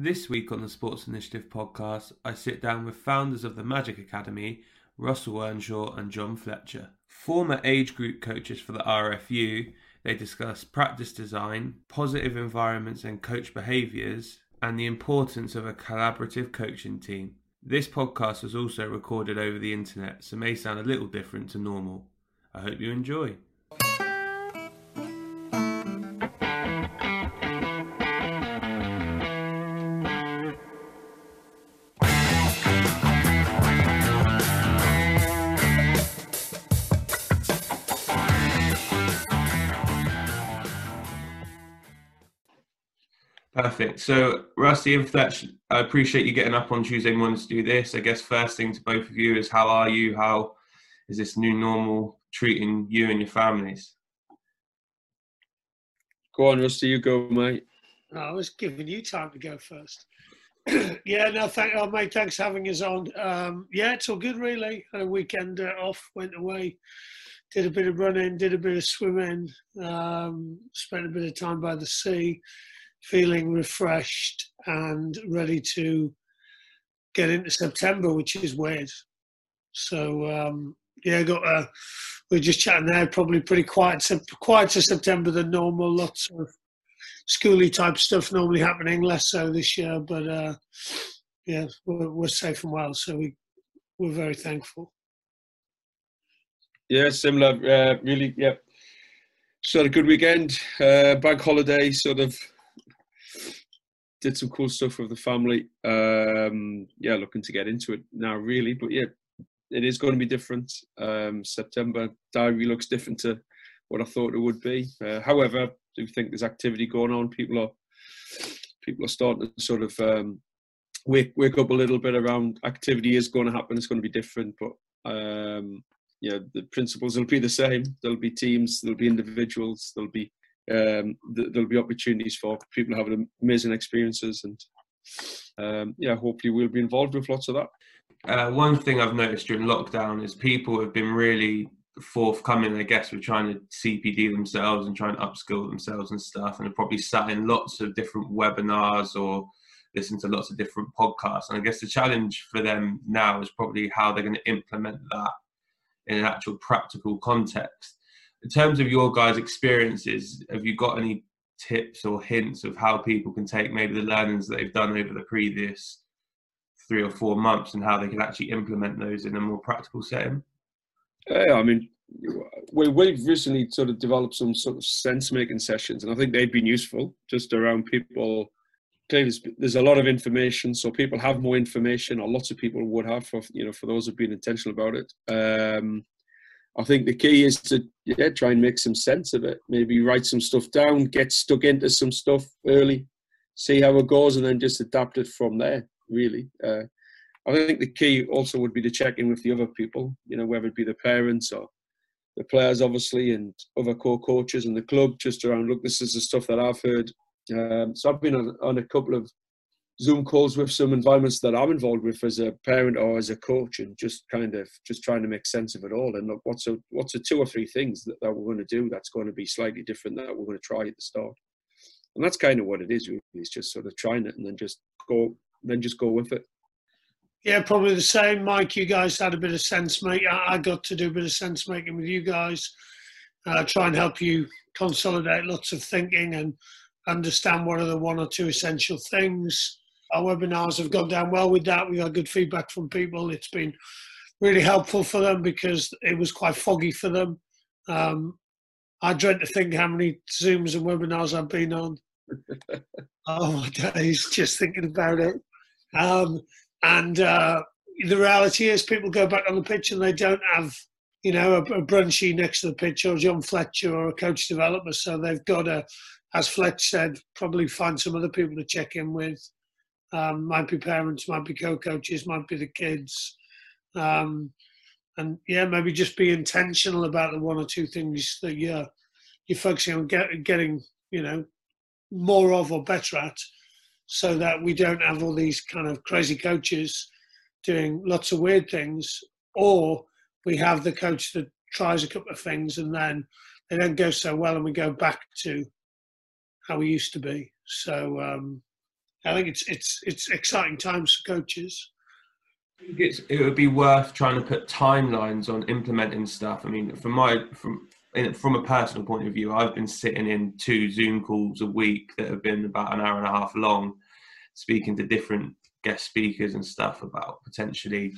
This week on the Sports Initiative podcast, I sit down with founders of the Magic Academy, Russell Earnshaw and John Fletcher. Former age group coaches for the RFU, they discuss practice design, positive environments and coach behaviours, and the importance of a collaborative coaching team. This podcast was also recorded over the internet, so may sound a little different to normal. I hope you enjoy. Perfect. So, Rusty and Fletch, I appreciate you getting up on Tuesday morning to do this. I guess first thing to both of you is how are you? How is this new normal treating you and your families? Go on, Rusty, you go, mate. I was giving you time to go first. yeah, no, thank, oh, mate, thanks for having us on. Um, yeah, it's all good, really. Had a weekend uh, off, went away, did a bit of running, did a bit of swimming, um, spent a bit of time by the sea feeling refreshed and ready to get into September, which is weird. So um, yeah, got uh, we're just chatting there. Probably pretty quiet, so quieter September than normal. Lots of schooly type stuff normally happening, less so this year. But uh, yeah, we're, we're safe and well, so we we're very thankful. Yeah, similar. Uh, really, yeah. So a good weekend, uh, bank holiday, sort of did some cool stuff with the family. Um, yeah, looking to get into it now, really. But yeah, it is going to be different. Um, September diary looks different to what I thought it would be. Uh, however, I do think there's activity going on. People are people are starting to sort of um, wake wake up a little bit around activity is going to happen. It's going to be different, but um, yeah, the principles will be the same. There'll be teams, there'll be individuals, there'll be um, th- there'll be opportunities for people having amazing experiences, and um, yeah, hopefully we'll be involved with lots of that. Uh, one thing I've noticed during lockdown is people have been really forthcoming, I guess, with trying to CPD themselves and trying to upskill themselves and stuff, and have probably sat in lots of different webinars or listened to lots of different podcasts. And I guess the challenge for them now is probably how they're going to implement that in an actual practical context in terms of your guys' experiences, have you got any tips or hints of how people can take maybe the learnings that they've done over the previous three or four months and how they can actually implement those in a more practical setting? Yeah, I mean, we, we've recently sort of developed some sort of sense making sessions, and I think they've been useful just around people. Clearly, there's a lot of information, so people have more information, or lots of people would have for you know for those who've been intentional about it. Um, I think the key is to yeah try and make some sense of it. Maybe write some stuff down, get stuck into some stuff early, see how it goes, and then just adapt it from there. Really, uh, I think the key also would be to check in with the other people. You know, whether it be the parents or the players, obviously, and other co-coaches and the club, just around. Look, this is the stuff that I've heard. Um, so I've been on, on a couple of Zoom calls with some environments that I'm involved with as a parent or as a coach, and just kind of just trying to make sense of it all. And look, what's a what's a two or three things that, that we're going to do that's going to be slightly different that we're going to try at the start. And that's kind of what it is. Really, it's just sort of trying it and then just go, then just go with it. Yeah, probably the same. Mike, you guys had a bit of sense make. I got to do a bit of sense making with you guys. Uh, try and help you consolidate lots of thinking and understand what are the one or two essential things our webinars have gone down well with that. We got good feedback from people. It's been really helpful for them because it was quite foggy for them. Um, I dread to think how many Zooms and webinars I've been on. oh my days, just thinking about it. Um, and uh, the reality is, people go back on the pitch and they don't have, you know, a, a brunchy next to the pitch or John Fletcher or a coach developer. So they've got to, as Fletch said, probably find some other people to check in with um, might be parents, might be co-coaches, might be the kids, um, and yeah, maybe just be intentional about the one or two things that you're you're focusing on get, getting, you know, more of or better at, so that we don't have all these kind of crazy coaches doing lots of weird things, or we have the coach that tries a couple of things and then they don't go so well, and we go back to how we used to be. So um, I think it's it's it's exciting times for coaches. It would be worth trying to put timelines on implementing stuff. I mean, from my from from a personal point of view, I've been sitting in two Zoom calls a week that have been about an hour and a half long, speaking to different guest speakers and stuff about potentially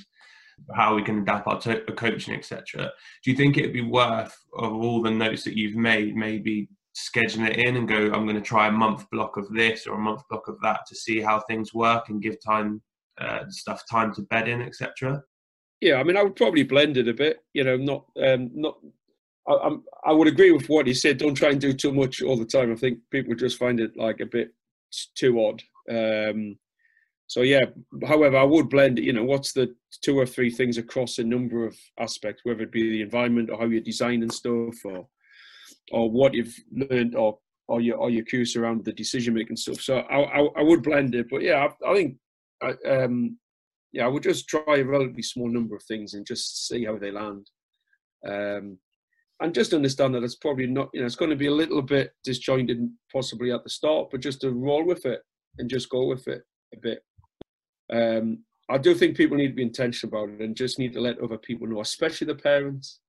how we can adapt our to- coaching, etc. Do you think it'd be worth of all the notes that you've made, maybe scheduling it in and go, I'm going to try a month block of this or a month block of that to see how things work and give time uh, stuff time to bed in, etc. Yeah, I mean, I would probably blend it a bit. You know, not um, not. I, I'm, I would agree with what he said. Don't try and do too much all the time. I think people just find it like a bit too odd. Um, so yeah, however, I would blend. You know, what's the two or three things across a number of aspects, whether it be the environment or how you're designing stuff, or or what you've learned, or or your or your cues around the decision making stuff. So I, I, I would blend it, but yeah, I, I think I, um, yeah, I would just try a relatively small number of things and just see how they land. Um, and just understand that it's probably not, you know, it's going to be a little bit disjointed possibly at the start, but just to roll with it and just go with it a bit. Um, I do think people need to be intentional about it and just need to let other people know, especially the parents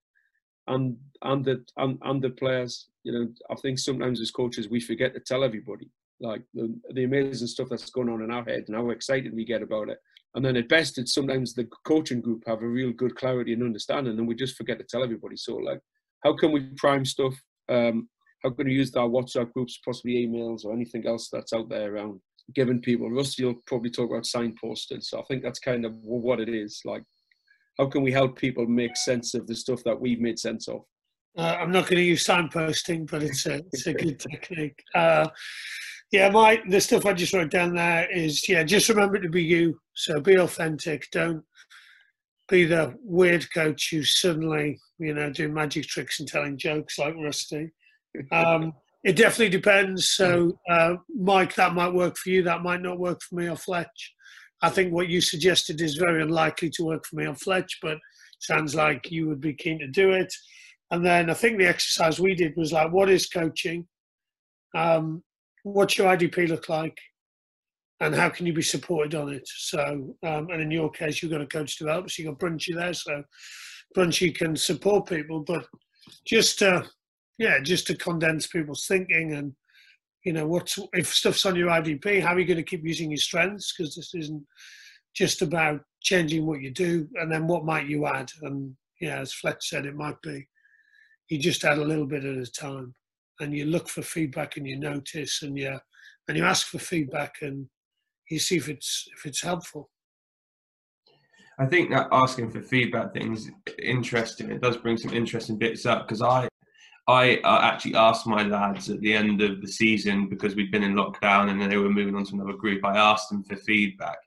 and and the and, and the players. You know, I think sometimes as coaches we forget to tell everybody like the, the amazing stuff that's going on in our head and how excited we get about it. And then at best, it's sometimes the coaching group have a real good clarity and understanding, and we just forget to tell everybody. So, like, how can we prime stuff? Um, how can we use our WhatsApp groups, possibly emails or anything else that's out there around giving people? Rusty will probably talk about signposting. So I think that's kind of what it is. Like, how can we help people make sense of the stuff that we've made sense of? Uh, I'm not going to use signposting, but it's a it's a good technique. Uh, yeah, my the stuff I just wrote down there is yeah, just remember to be you. So be authentic. Don't be the weird coach who suddenly you know doing magic tricks and telling jokes like Rusty. Um, it definitely depends. So, uh, Mike, that might work for you. That might not work for me or Fletch. I think what you suggested is very unlikely to work for me on Fletch, but sounds like you would be keen to do it. And then I think the exercise we did was like, what is coaching? Um, what's your IDP look like? And how can you be supported on it? So, um, and in your case, you've got a coach development, so you've got Brunchy there, so Brunchy can support people. But just to, yeah, just to condense people's thinking and, you know, what's if stuff's on your IDP, how are you going to keep using your strengths? Because this isn't just about changing what you do, and then what might you add? And yeah, as Fletch said, it might be you just add a little bit at a time and you look for feedback and you notice and you and you ask for feedback and you see if it's if it's helpful. I think that asking for feedback things interesting. It does bring some interesting bits up because I I uh, actually asked my lads at the end of the season because we'd been in lockdown and they were moving on to another group. I asked them for feedback,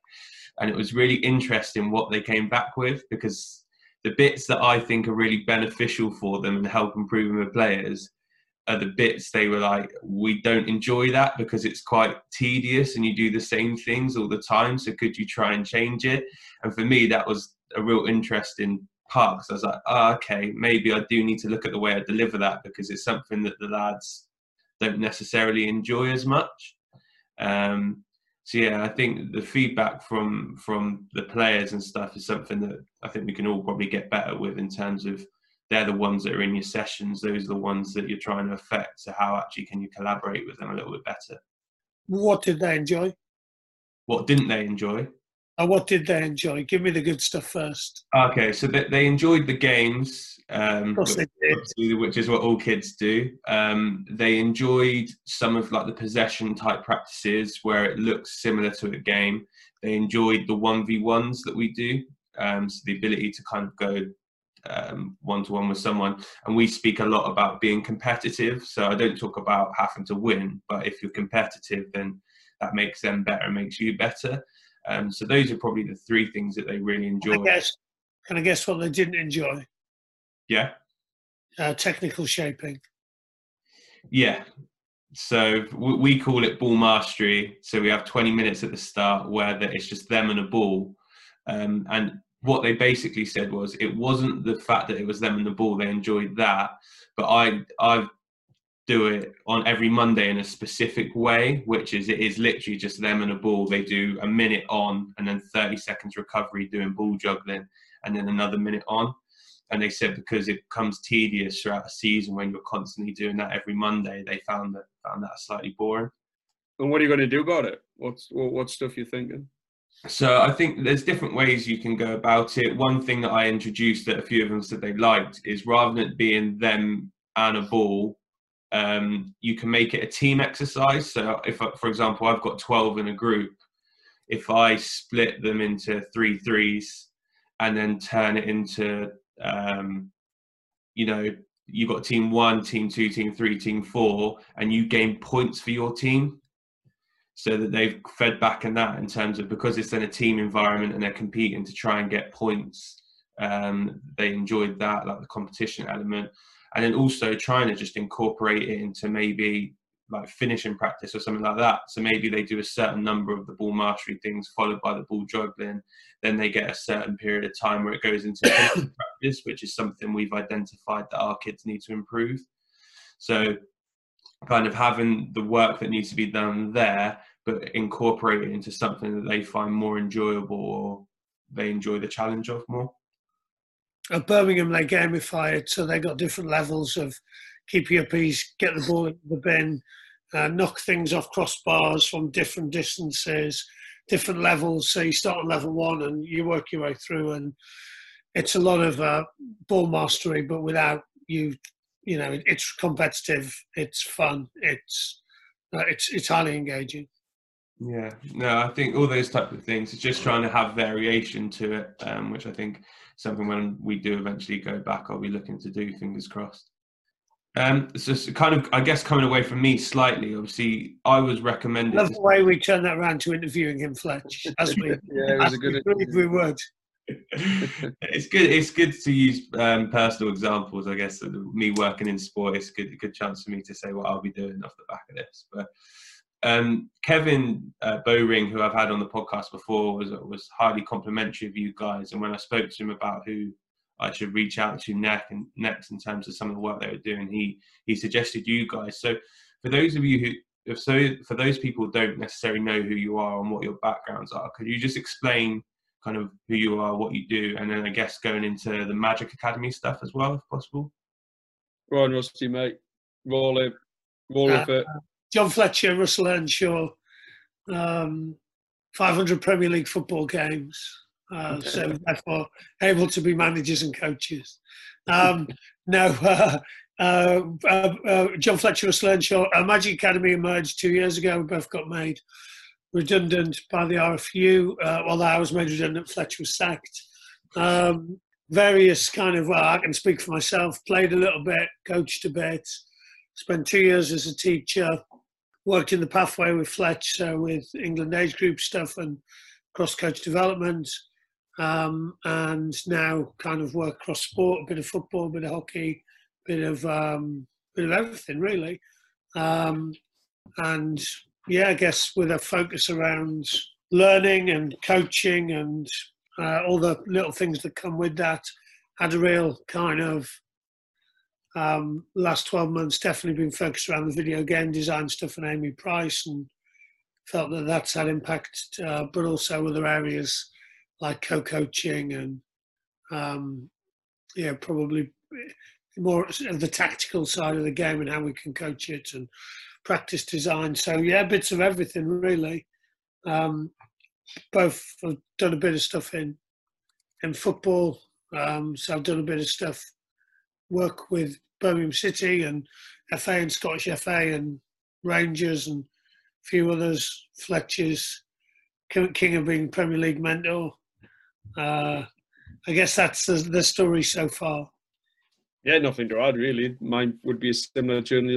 and it was really interesting what they came back with because the bits that I think are really beneficial for them and help improving the players are the bits they were like, we don't enjoy that because it's quite tedious and you do the same things all the time. So could you try and change it? And for me, that was a real interesting because I was like, oh, okay, maybe I do need to look at the way I deliver that because it's something that the lads don't necessarily enjoy as much. Um, so yeah, I think the feedback from from the players and stuff is something that I think we can all probably get better with in terms of they're the ones that are in your sessions. Those are the ones that you're trying to affect. So how actually can you collaborate with them a little bit better? What did they enjoy? What didn't they enjoy? Uh, what did they enjoy? Give me the good stuff first. Okay, so they, they enjoyed the games, um, which, which, is what all kids do. Um, they enjoyed some of like the possession type practices where it looks similar to a game. They enjoyed the one v ones that we do, um, so the ability to kind of go one to one with someone. And we speak a lot about being competitive. So I don't talk about having to win, but if you're competitive, then that makes them better, makes you better. Um, so those are probably the three things that they really enjoy. Guess, can I guess what they didn't enjoy? Yeah. Uh, technical shaping. Yeah. So we call it ball mastery. So we have 20 minutes at the start where it's just them and a ball. Um, and what they basically said was it wasn't the fact that it was them and the ball they enjoyed that but i i've do it on every Monday in a specific way, which is it is literally just them and a ball. They do a minute on and then 30 seconds recovery doing ball juggling and then another minute on. And they said because it becomes tedious throughout a season when you're constantly doing that every Monday, they found that found that slightly boring. And what are you going to do about it? What's what, what stuff you thinking? So I think there's different ways you can go about it. One thing that I introduced that a few of them said they liked is rather than it being them and a ball, um, you can make it a team exercise. So if, for example, I've got 12 in a group, if I split them into three threes and then turn it into, um, you know, you've got team one, team two, team three, team four, and you gain points for your team so that they've fed back in that in terms of because it's in a team environment and they're competing to try and get points. Um, they enjoyed that, like the competition element, and then also trying to just incorporate it into maybe like finishing practice or something like that. So maybe they do a certain number of the ball mastery things followed by the ball juggling. Then they get a certain period of time where it goes into practice, which is something we've identified that our kids need to improve. So kind of having the work that needs to be done there, but incorporate it into something that they find more enjoyable or they enjoy the challenge of more. At Birmingham, they gamified, so they got different levels of keep your piece, get the ball into the bin, uh, knock things off crossbars from different distances, different levels. So you start on level one and you work your way through, and it's a lot of uh, ball mastery, but without you you know, it's competitive, it's fun, it's uh, it's it's highly engaging. Yeah, no, I think all those type of things. It's just trying to have variation to it, um, which I think something when we do eventually go back, I'll be looking to do. Fingers crossed. Um, it's kind of, I guess, coming away from me slightly. Obviously, I was recommended. Love the way we turn that around to interviewing him, Fletch. As we, yeah, it was a good. We, we would. it's good. It's good to use um, personal examples. I guess me working in sport, it's a good, good chance for me to say what I'll be doing off the back of this. But um, Kevin uh, Bowring, who I've had on the podcast before, was was highly complimentary of you guys. And when I spoke to him about who I should reach out to next and next in terms of some of the work they were doing, he he suggested you guys. So for those of you who if so for those people who don't necessarily know who you are and what your backgrounds are, could you just explain kind of who you are, what you do, and then I guess going into the Magic Academy stuff as well, if possible. Ryan Rusty, mate. Roll it. Roll uh, it. John Fletcher, Russell Earnshaw, um, 500 Premier League football games. Uh, so therefore able to be managers and coaches. Um, no, uh, uh, uh, John Fletcher, Russell Earnshaw, Magic Academy emerged two years ago. We both got made redundant by the RFU. Uh, well, I was made redundant, Fletcher was sacked. Um, various kind of, well, I can speak for myself, played a little bit, coached a bit, spent two years as a teacher, worked in the pathway with Fletch, so with England age group stuff and cross coach development. Um, and now kind of work cross sport, a bit of football, a bit of hockey, a bit of um, bit of everything really. Um, and yeah, I guess with a focus around learning and coaching and uh, all the little things that come with that, had a real kind of um, last 12 months definitely been focused around the video game design stuff and Amy Price and felt that that's had impact, uh, but also other areas like co-coaching and um, yeah, probably more of the tactical side of the game and how we can coach it and practice design. So yeah, bits of everything really. Um, both have done a bit of stuff in in football. Um, so I've done a bit of stuff, work with Birmingham City and FA and Scottish FA and Rangers and a few others. Fletcher's King of being Premier League mentor. Uh, I guess that's the, the story so far. Yeah, nothing to add really. Mine would be a similar journey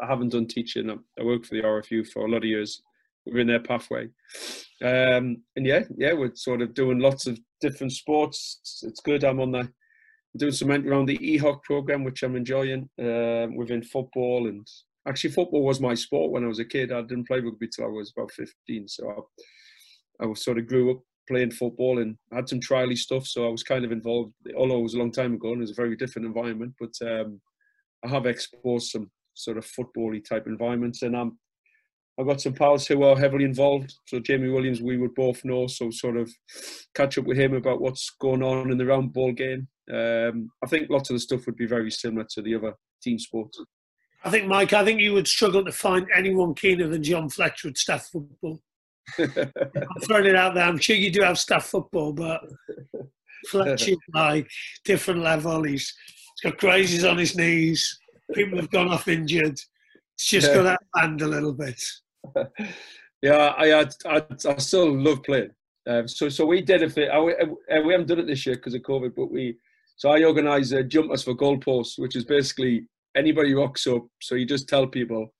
I haven't done teaching. I worked for the RFU for a lot of years. We're in their pathway, um, and yeah, yeah, we're sort of doing lots of different sports. It's good. I'm on the doing some mentoring around the EHOC program, which I'm enjoying um, within football. And actually, football was my sport when I was a kid. I didn't play rugby till I was about 15, so I, I sort of grew up playing football and had some trialy stuff. So I was kind of involved, although it was a long time ago and it was a very different environment. But um, I have exposed some sort of footbally type environments. And I'm I've got some pals who are heavily involved. So Jamie Williams, we would both know. So sort of catch up with him about what's going on in the round ball game. Um, I think lots of the stuff would be very similar to the other team sports. I think, Mike, I think you would struggle to find anyone keener than John Fletcher at staff football. I'm throwing it out there. I'm sure you do have staff football, but Fletcher, like, different level. He's, he's got crazies on his knees. People have gone off injured. It's just got that band a little bit. yeah, I, I, I, I still love playing. Um, so, so we did a thing. we haven't done it this year because of COVID, but we. So I organise uh, jumpers for goalposts, which is basically anybody rocks up. So you just tell people,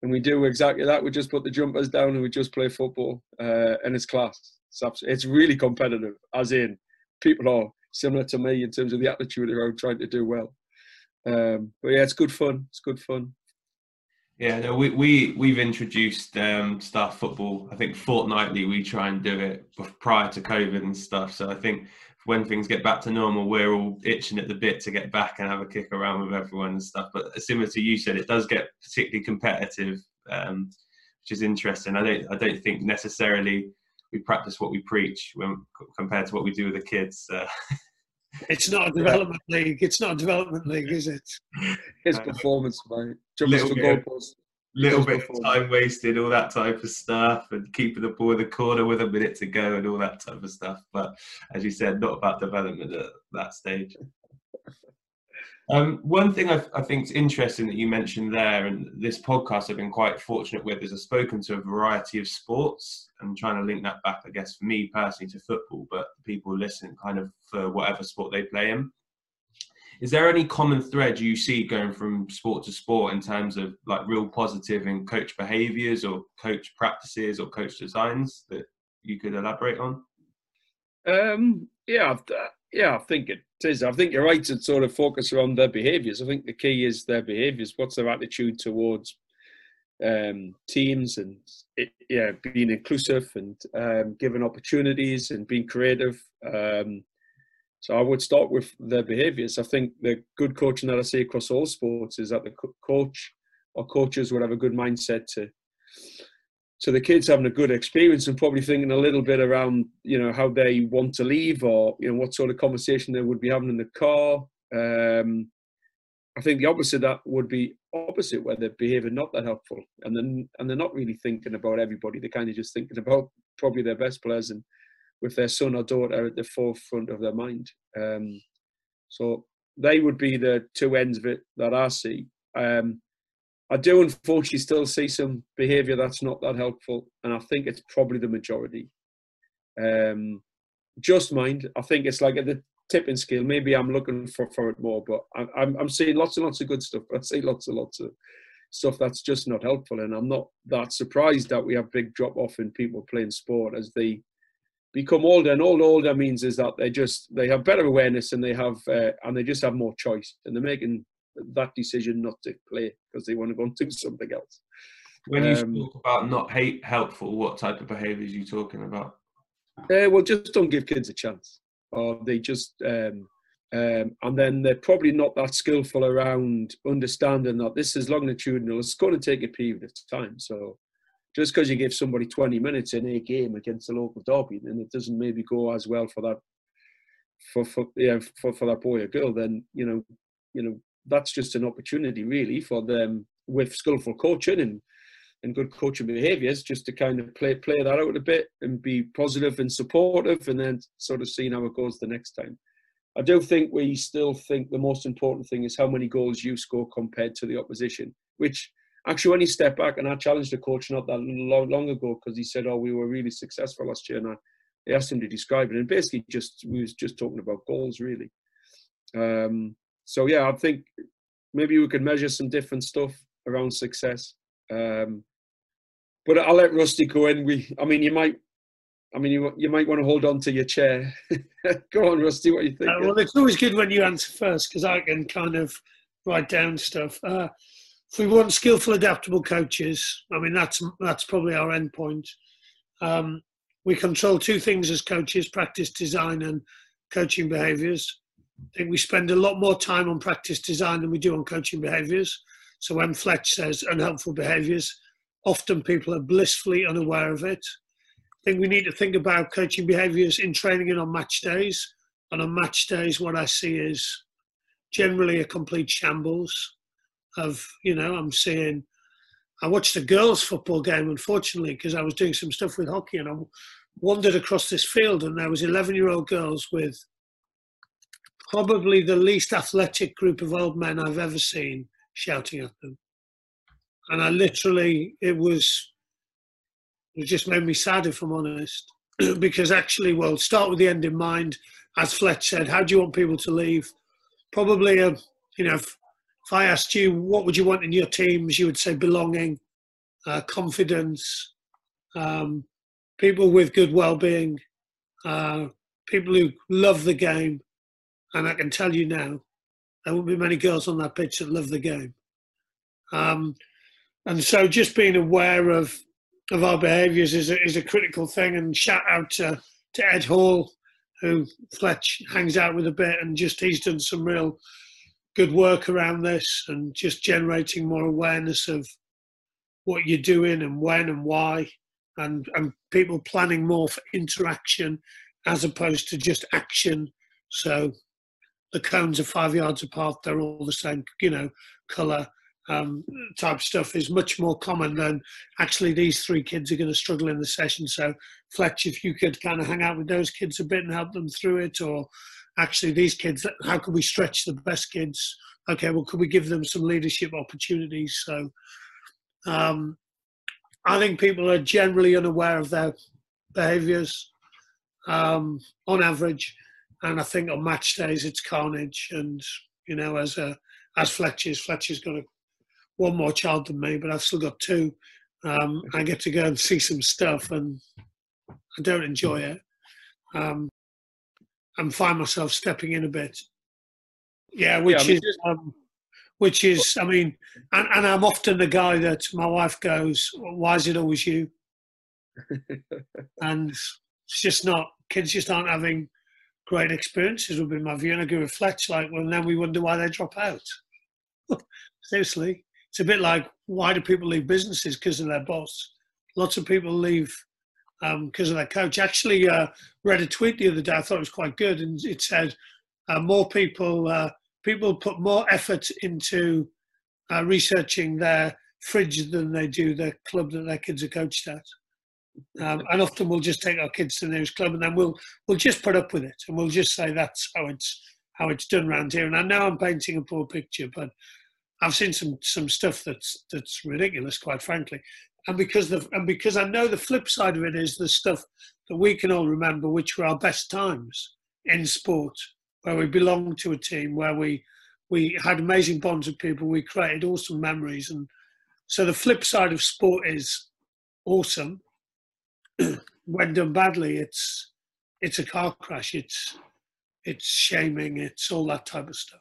and we do exactly that. We just put the jumpers down and we just play football, uh, and it's class. It's, absolutely, it's really competitive, as in people are similar to me in terms of the attitude around trying to do well. Um, but yeah, it's good fun. It's good fun. Yeah, no, we we we've introduced um, staff football. I think fortnightly we try and do it prior to COVID and stuff. So I think when things get back to normal, we're all itching at the bit to get back and have a kick around with everyone and stuff. But similar to you said, it does get particularly competitive, um, which is interesting. I don't I don't think necessarily we practice what we preach when compared to what we do with the kids. Uh, it's not a development league. It's not a development league, is it? It's performance, mate. Little bit, little bit of time wasted, all that type of stuff, and keeping the ball in the corner with a minute to go, and all that type of stuff. But as you said, not about development at that stage. Um, one thing I, I think is interesting that you mentioned there, and this podcast I've been quite fortunate with, is I've spoken to a variety of sports and trying to link that back, I guess, for me personally to football, but people listen kind of for whatever sport they play in. Is there any common thread you see going from sport to sport in terms of like real and coach behaviors or coach practices or coach designs that you could elaborate on? Um, yeah, yeah, I think it is. I think you're right to sort of focus around their behaviours. I think the key is their behaviours. What's their attitude towards um, teams and it, yeah, being inclusive and um, giving opportunities and being creative. Um, so I would start with their behaviours. I think the good coaching that I see across all sports is that the coach or coaches would have a good mindset to so the kids having a good experience and probably thinking a little bit around you know how they want to leave or you know what sort of conversation they would be having in the car um, i think the opposite that would be opposite where they're behaving not that helpful and then and they're not really thinking about everybody they're kind of just thinking about probably their best players and with their son or daughter at the forefront of their mind um, so they would be the two ends of it that i see um, I do unfortunately still see some behaviour that's not that helpful, and I think it's probably the majority. Um, just mind, I think it's like at the tipping scale. Maybe I'm looking for, for it more, but I'm, I'm, I'm seeing lots and lots of good stuff. I see lots and lots of stuff that's just not helpful, and I'm not that surprised that we have big drop off in people playing sport as they become older. And all older means is that they just they have better awareness and they have uh, and they just have more choice, and they're making that decision not to play because they want to go and do something else. When you um, talk about not hate helpful, what type of behaviours are you talking about? Uh, well, just don't give kids a chance, or they just um, um, and then they're probably not that skillful around understanding that this is longitudinal. It's going to take a period of time. So just because you give somebody 20 minutes in a game against a local derby, then it doesn't maybe go as well for that for for yeah for, for that boy or girl. Then you know you know that's just an opportunity really for them with skillful coaching and and good coaching behaviours just to kind of play play that out a bit and be positive and supportive and then sort of seeing how it goes the next time. I do think we still think the most important thing is how many goals you score compared to the opposition, which actually when he stepped back and I challenged the coach not that long, long ago because he said, oh, we were really successful last year and I asked him to describe it and basically just we was just talking about goals really. Um, so yeah, I think maybe we could measure some different stuff around success. Um, but I'll let Rusty go in. We, I mean, you might, I mean, you you might want to hold on to your chair. go on, Rusty. What do you think? Uh, well, it's always good when you answer first because I can kind of write down stuff. Uh, if we want skillful, adaptable coaches, I mean that's that's probably our end point. Um, we control two things as coaches: practice design and coaching behaviours. I think we spend a lot more time on practice design than we do on coaching behaviours. So when Fletch says unhelpful behaviours, often people are blissfully unaware of it. I think we need to think about coaching behaviours in training and on match days. And on match days, what I see is generally a complete shambles of, you know, I'm seeing, I watched a girls' football game, unfortunately, because I was doing some stuff with hockey and I wandered across this field and there was 11 year old girls with probably the least athletic group of old men I've ever seen shouting at them. And I literally, it was, it just made me sad if I'm honest. because actually, well, start with the end in mind. As Fletch said, how do you want people to leave? Probably, a, you know, if, I asked you what would you want in your teams, you would say belonging, uh, confidence, um, people with good well-being, uh, people who love the game, and I can tell you now, there won't be many girls on that pitch that love the game. Um, and so, just being aware of of our behaviours is a, is a critical thing. And shout out to, to Ed Hall, who Fletch hangs out with a bit, and just he's done some real good work around this, and just generating more awareness of what you're doing and when and why and, and people planning more for interaction as opposed to just action. So the cones are five yards apart, they're all the same, you know, colour um, type stuff is much more common than actually these three kids are going to struggle in the session. So, Fletch, if you could kind of hang out with those kids a bit and help them through it, or actually these kids, how can we stretch the best kids? Okay, well, could we give them some leadership opportunities? So, um, I think people are generally unaware of their behaviours um, on average, and I think on match days it's carnage. And you know, as a as Fletcher's, Fletcher's got a, one more child than me, but I've still got two. Um, I get to go and see some stuff, and I don't enjoy it. And find myself stepping in a bit. Yeah, which yeah, I mean, is um, which is, I mean, and, and I'm often the guy that my wife goes, "Why is it always you?" and it's just not. Kids just aren't having great experiences. Would be my view, and I with Fletch. Like, well, then we wonder why they drop out. Seriously, it's a bit like why do people leave businesses because of their boss? Lots of people leave because um, of their coach. Actually, uh, read a tweet the other day. I thought it was quite good, and it said uh, more people uh, people put more effort into uh, researching their fridge than they do the club that their kids are coached at. Um, and often we'll just take our kids to the nearest club and then we'll we'll just put up with it and we'll just say that's how it's how it's done around here. And I know I'm painting a poor picture, but I've seen some some stuff that's that's ridiculous, quite frankly. And because the and because I know the flip side of it is the stuff that we can all remember, which were our best times in sport where we belonged to a team, where we we had amazing bonds with people, we created awesome memories, and so the flip side of sport is awesome. when done badly, it's it's a car crash. It's it's shaming. It's all that type of stuff.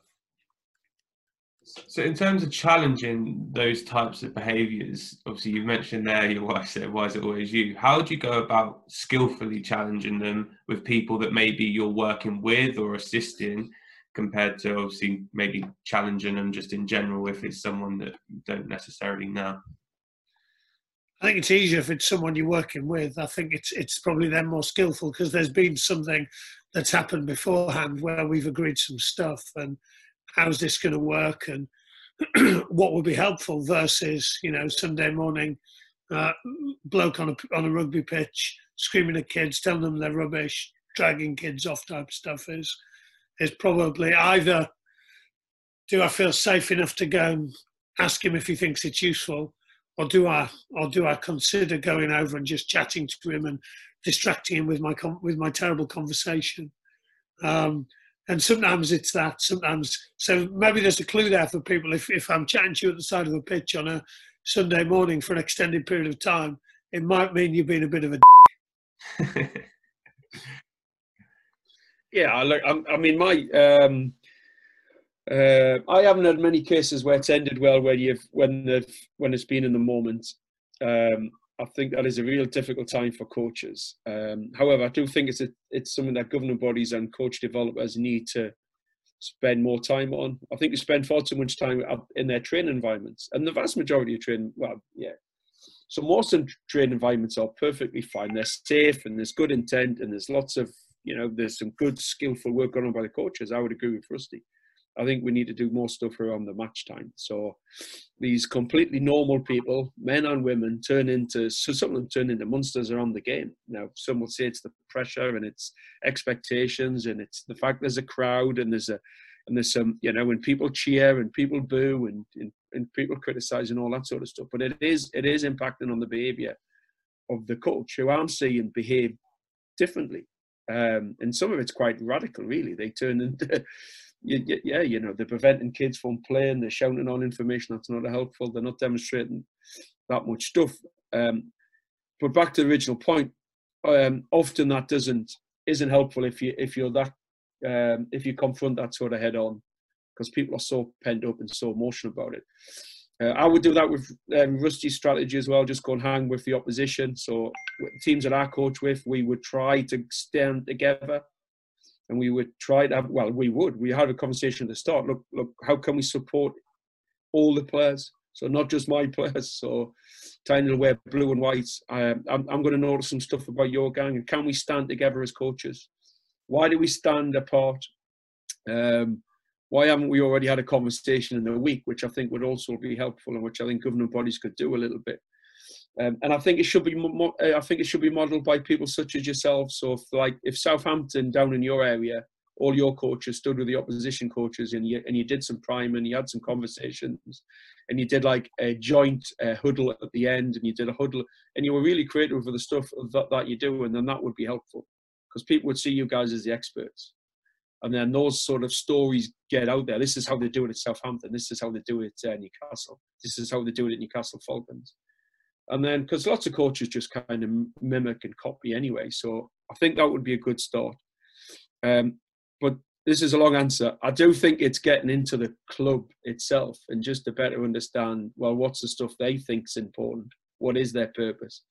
So, in terms of challenging those types of behaviours, obviously you've mentioned there your wife said, "Why is it always you?" How do you go about skillfully challenging them with people that maybe you're working with or assisting, compared to obviously maybe challenging them just in general if it's someone that you don't necessarily know? I think it's easier if it's someone you're working with. I think it's it's probably then more skillful because there's been something that's happened beforehand where we've agreed some stuff and how's this going to work and what would be helpful versus you know Sunday morning uh, bloke on a on a rugby pitch screaming at kids, telling them they're rubbish, dragging kids off type stuff is is probably either do I feel safe enough to go and ask him if he thinks it's useful, or do I or do I consider going over and just chatting to him and distracting him with my with my terrible conversation? Um, and sometimes it's that sometimes so maybe there's a clue there for people if, if i'm chatting to you at the side of a pitch on a sunday morning for an extended period of time it might mean you've been a bit of a yeah I look I, I mean my um uh, I haven't had many cases where it's ended well when you've when the when it's been in the moment. Um, I think that is a real difficult time for coaches. Um, however, I do think it's a, it's something that governing bodies and coach developers need to spend more time on. I think they spend far too much time in their training environments, and the vast majority of training, well, yeah. So most of training environments are perfectly fine. They're safe, and there's good intent, and there's lots of, you know, there's some good skillful work going on by the coaches. I would agree with Rusty. I think we need to do more stuff around the match time. So these completely normal people, men and women, turn into so some of them turn into monsters around the game. Now some will say it's the pressure and it's expectations and it's the fact there's a crowd and there's a and there's some you know when people cheer and people boo and and, and people criticize and all that sort of stuff. But it is it is impacting on the behaviour of the coach who I'm seeing behave differently. Um, and some of it's quite radical, really. They turn into yeah, you know, they're preventing kids from playing, they're shouting on information that's not helpful, they're not demonstrating that much stuff. Um, but back to the original point, um, often that doesn't isn't helpful if you if you're that um, if you confront that sort of head on, because people are so pent up and so emotional about it. Uh, I would do that with um, Rusty's strategy as well. Just go and hang with the opposition. So teams that I coach with, we would try to stand together and we would try to have, well, we would. We had a conversation at the start. Look, look, how can we support all the players? So not just my players. So trying to wear blue and white. Um, I'm, I'm going to notice some stuff about your gang. And can we stand together as coaches? Why do we stand apart? Um, why haven't we already had a conversation in a week, which I think would also be helpful and which I think governing bodies could do a little bit. Um, and I think it should be mo- uh, I think it should be modelled by people such as yourself. So, if, like if Southampton down in your area, all your coaches stood with the opposition coaches, and you and you did some prime, and you had some conversations, and you did like a joint uh, huddle at the end, and you did a huddle, and you were really creative with the stuff that, that you do, and then that would be helpful because people would see you guys as the experts. And then those sort of stories get out there. This is how they do it at Southampton. This is how they do it at Newcastle. This is how they do it at Newcastle Falcons and then because lots of coaches just kind of mimic and copy anyway so i think that would be a good start. Um, but this is a long answer. I do think it's getting into the club itself and just to better understand well what's the stuff they think's important? What is their purpose?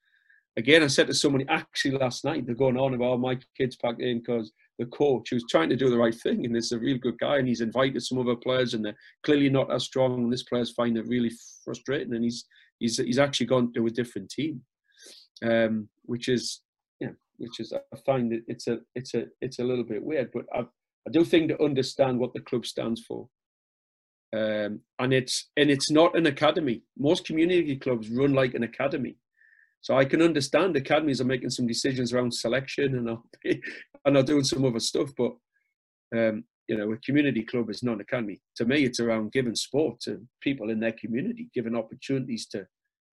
Again i said to somebody actually last night they're going on about my kids packed in because the coach who's trying to do the right thing and is a real good guy and he's invited some other players and they're clearly not as strong and this players find it really frustrating and he's he's he's actually gone to a different team, um, which is know, which is I find that it's a it's a it's a little bit weird, but I I do think to understand what the club stands for. Um, and it's and it's not an academy. Most community clubs run like an academy, so I can understand academies are making some decisions around selection and and are doing some other stuff. But um, you know, a community club is not an academy. To me, it's around giving sport to people in their community, giving opportunities to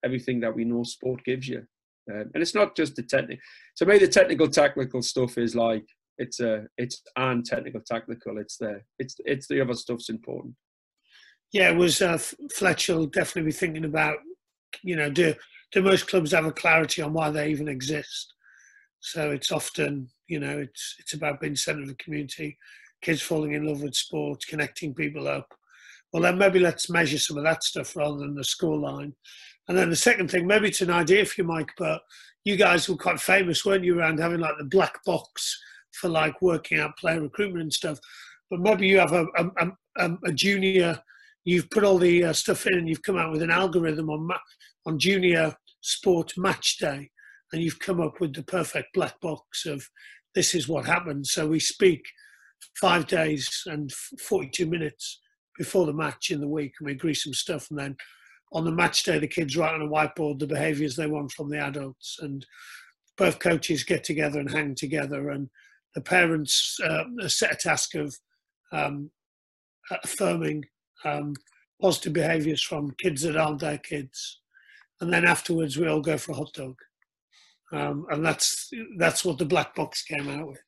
everything that we know sport gives you. Um, and it's not just the technical. To me, the technical technical stuff is like it's a it's and technical technical. It's the it's it's the other stuff's important. Yeah, it was uh, Fletcher definitely be thinking about you know do do most clubs have a clarity on why they even exist? So it's often you know it's it's about being centre of the community, kids falling in love with sports, connecting people up. Well, then maybe let's measure some of that stuff rather than the score line. And then the second thing, maybe it's an idea for you, Mike, but you guys were quite famous, weren't you, around having like the black box for like working out player recruitment and stuff. But maybe you have a, a, a, a junior, you've put all the uh, stuff in and you've come out with an algorithm on, on junior sport match day and you've come up with the perfect black box of this is what happens. So we speak five days and 42 minutes before the match in the week and we agree some stuff and then on the match day the kids write on a whiteboard the behaviours they want from the adults and both coaches get together and hang together and the parents uh, set a task of um, affirming um, positive behaviours from kids that aren't their kids and then afterwards we all go for a hot dog. Um, and that's that's what the black box came out with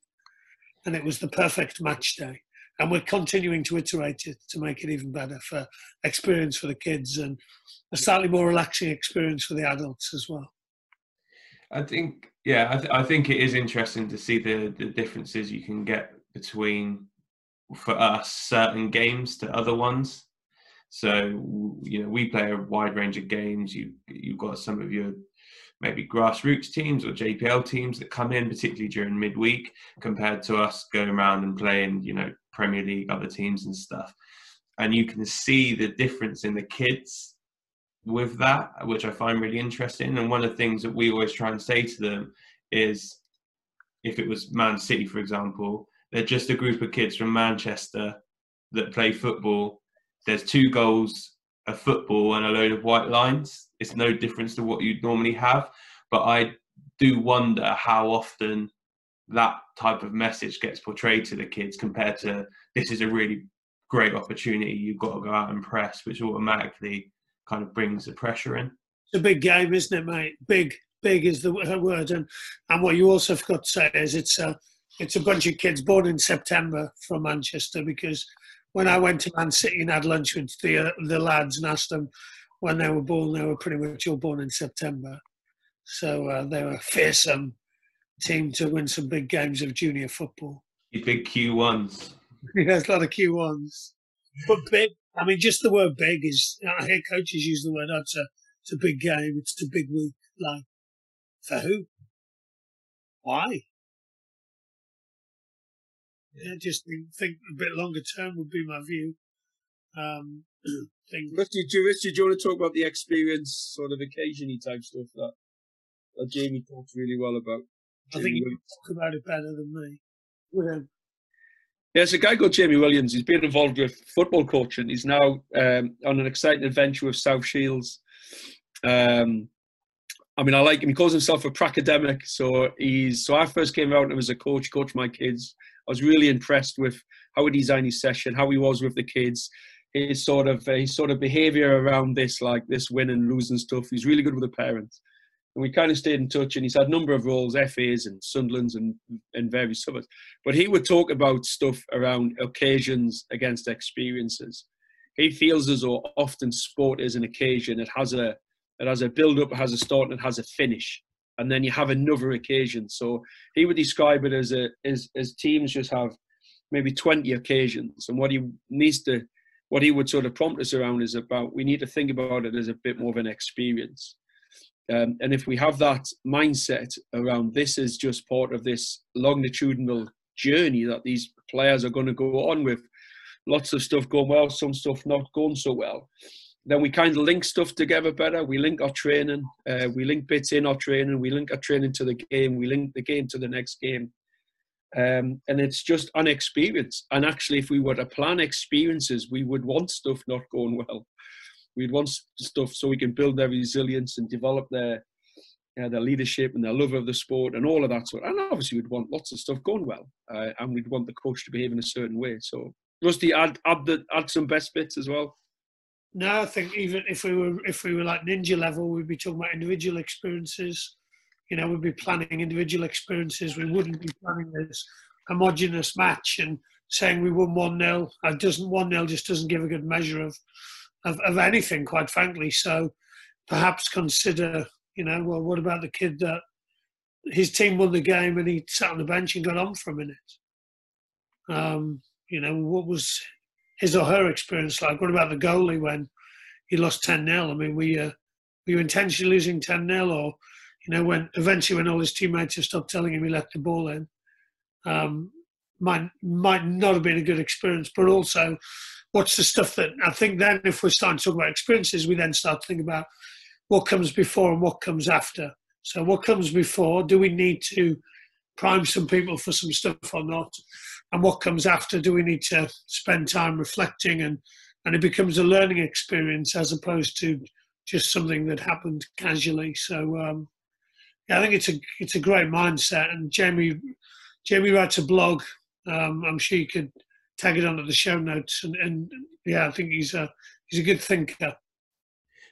and it was the perfect match day. And we're continuing to iterate it to make it even better for experience for the kids and a slightly more relaxing experience for the adults as well. I think, yeah, I, th- I think it is interesting to see the, the differences you can get between, for us, certain games to other ones. So, you know, we play a wide range of games. You, you've got some of your maybe grassroots teams or JPL teams that come in, particularly during midweek, compared to us going around and playing, you know, Premier League, other teams and stuff. And you can see the difference in the kids with that, which I find really interesting. And one of the things that we always try and say to them is if it was Man City, for example, they're just a group of kids from Manchester that play football. There's two goals a football and a load of white lines. It's no difference to what you'd normally have. But I do wonder how often that type of message gets portrayed to the kids compared to this is a really great opportunity. You've got to go out and press, which automatically kind of brings the pressure in. It's a big game, isn't it, mate? Big, big is the word. And and what you also forgot to say is it's a it's a bunch of kids born in September from Manchester because when I went to Man City and had lunch with the uh, the lads and asked them when they were born, they were pretty much all born in September. So uh, they were a fearsome team to win some big games of junior football. The big Q1s. yeah, there's a lot of Q1s. But big, I mean, just the word big is, I hear coaches use the word, oh, it's, a, it's a big game, it's a big week. Like, for who? Why? Yeah, just think a bit longer term would be my view. Um, things. Rusty, do, Rusty, do you want to talk about the experience, sort of occasionally type stuff that, that Jamie talks really well about? I think you talk about it better than me. With Yeah, it's a guy called Jamie Williams. He's been involved with football coaching. He's now um, on an exciting adventure with South Shields. Um, I mean, I like him. He calls himself a pracademic. So he's so I first came out and was a coach, coached my kids. I was really impressed with how he designed his session, how he was with the kids, his sort of uh, his sort of behaviour around this, like this win and losing stuff. He's really good with the parents, and we kind of stayed in touch. And he's had a number of roles, FAs and Sunderland's and and various others. But he would talk about stuff around occasions against experiences. He feels as though often sport is an occasion. It has a it has a build up, it has a start, and it has a finish and then you have another occasion. So he would describe it as a as, as teams just have maybe 20 occasions, and what he needs to what he would sort of prompt us around is about we need to think about it as a bit more of an experience. Um, and if we have that mindset around this is just part of this longitudinal journey that these players are going to go on with, lots of stuff going well, some stuff not going so well, then we kind of link stuff together better. We link our training, uh, we link bits in our training, we link our training to the game, we link the game to the next game. Um, and it's just an experience. And actually, if we were to plan experiences, we would want stuff not going well. We'd want stuff so we can build their resilience and develop their uh, their leadership and their love of the sport and all of that sort. And obviously, we'd want lots of stuff going well, uh, and we'd want the coach to behave in a certain way. So, Rusty, add add the, add some best bits as well. No, I think even if we were if we were like ninja level, we'd be talking about individual experiences. You know, we'd be planning individual experiences. We wouldn't be planning this homogenous match and saying we won one 0 It doesn't one 0 just doesn't give a good measure of, of of anything, quite frankly. So perhaps consider, you know, well, what about the kid that his team won the game and he sat on the bench and got on for a minute? Um, you know, what was his or her experience like? What about the goalie when he lost 10 0? I mean, we, uh, were you intentionally losing 10 0 or, you know, when eventually when all his teammates have stopped telling him he let the ball in? Um, might might not have been a good experience, but also what's the stuff that I think then if we're starting to talk about experiences, we then start to think about what comes before and what comes after. So what comes before? Do we need to prime some people for some stuff or not? and what comes after do we need to spend time reflecting and and it becomes a learning experience as opposed to just something that happened casually so um, yeah, I think it's a it's a great mindset and Jamie Jamie writes a blog um, I'm sure you could tag it onto the show notes and, and yeah I think he's a he's a good thinker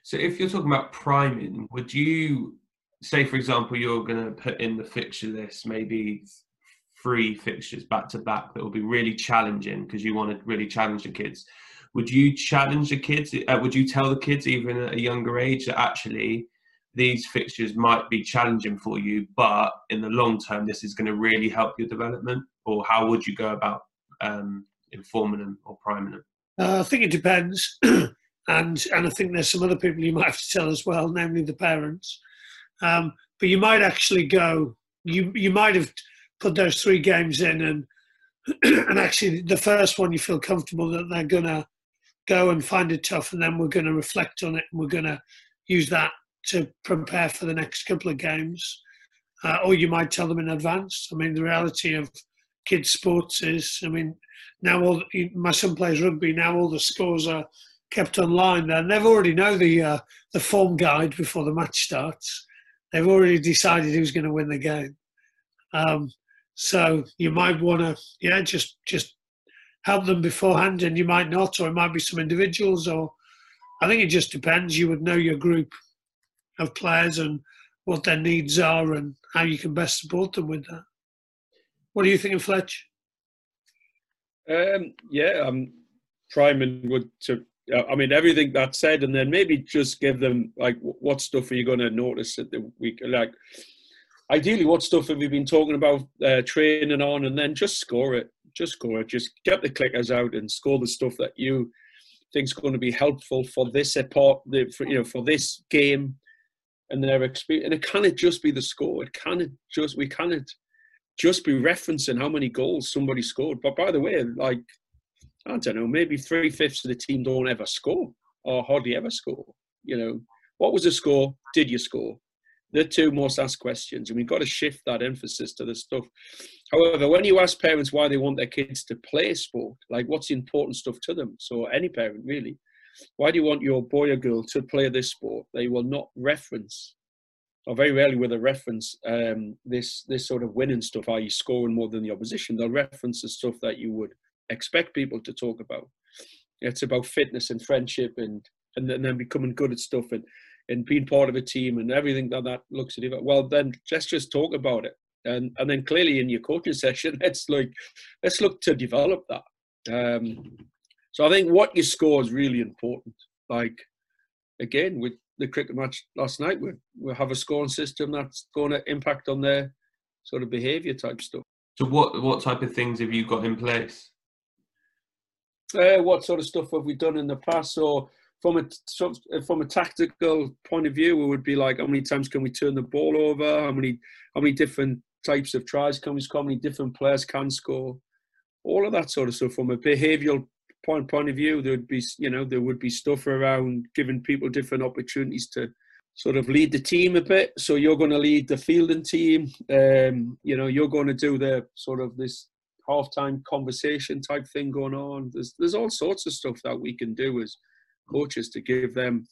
so if you're talking about priming would you say for example you're going to put in the fixture list maybe three fixtures back to back that will be really challenging because you want to really challenge the kids. Would you challenge the kids? Uh, would you tell the kids even at a younger age that actually these fixtures might be challenging for you, but in the long term, this is going to really help your development? Or how would you go about um, informing them or priming them? Uh, I think it depends. and and I think there's some other people you might have to tell as well, namely the parents. Um, but you might actually go. You you might have put those three games in, and and actually the first one you feel comfortable that they're gonna go and find it tough, and then we're going to reflect on it, and we're going to use that to prepare for the next couple of games. Uh, or you might tell them in advance. I mean, the reality of kids' sports is, I mean, now all my son plays rugby. Now all the scores are kept online, and they've already know the uh, the form guide before the match starts. They've already decided who's going to win the game. Um, so you might want to, yeah, just just help them beforehand, and you might not, or it might be some individuals, or I think it just depends. You would know your group of players and what their needs are, and how you can best support them with that. What are you thinking, Fletch? Um, yeah, I'm priming would to. I mean, everything that said, and then maybe just give them like, what stuff are you going to notice at the week? Like, ideally, what stuff have you been talking about uh, training on, and then just score it just score it, just get the clickers out and score the stuff that you think's going to be helpful for this part, for, you know, for this game and their experience. And it cannot just be the score. It can't just we can't just be referencing how many goals somebody scored. But by the way, like I don't know, maybe three fifths of the team don't ever score or hardly ever score. You know, what was the score? Did you score? the two most asked questions, and we've got to shift that emphasis to the stuff. However, when you ask parents why they want their kids to play sport, like what's the important stuff to them, so any parent really, why do you want your boy or girl to play this sport? They will not reference, or very rarely will they reference um, this this sort of winning stuff. Are you scoring more than the opposition? They'll reference the stuff that you would expect people to talk about. It's about fitness and friendship and and then becoming good at stuff and and being part of a team and everything that that looks at it. Well, then let's just talk about it. And and then clearly in your coaching session, let's like let's look to develop that. Um, so I think what you score is really important. Like again with the cricket match last night, we we have a scoring system that's going to impact on their sort of behaviour type stuff. So what what type of things have you got in place? Uh, what sort of stuff have we done in the past? So from a from a tactical point of view, it would be like how many times can we turn the ball over? How many how many different types of tries can we score? How many different players can score? All of that sort of stuff. From a behavioural point point of view, there would be you know there would be stuff around giving people different opportunities to sort of lead the team a bit. So you're going to lead the fielding team. Um, you know you're going to do the sort of this halftime conversation type thing going on. There's there's all sorts of stuff that we can do as coaches to give them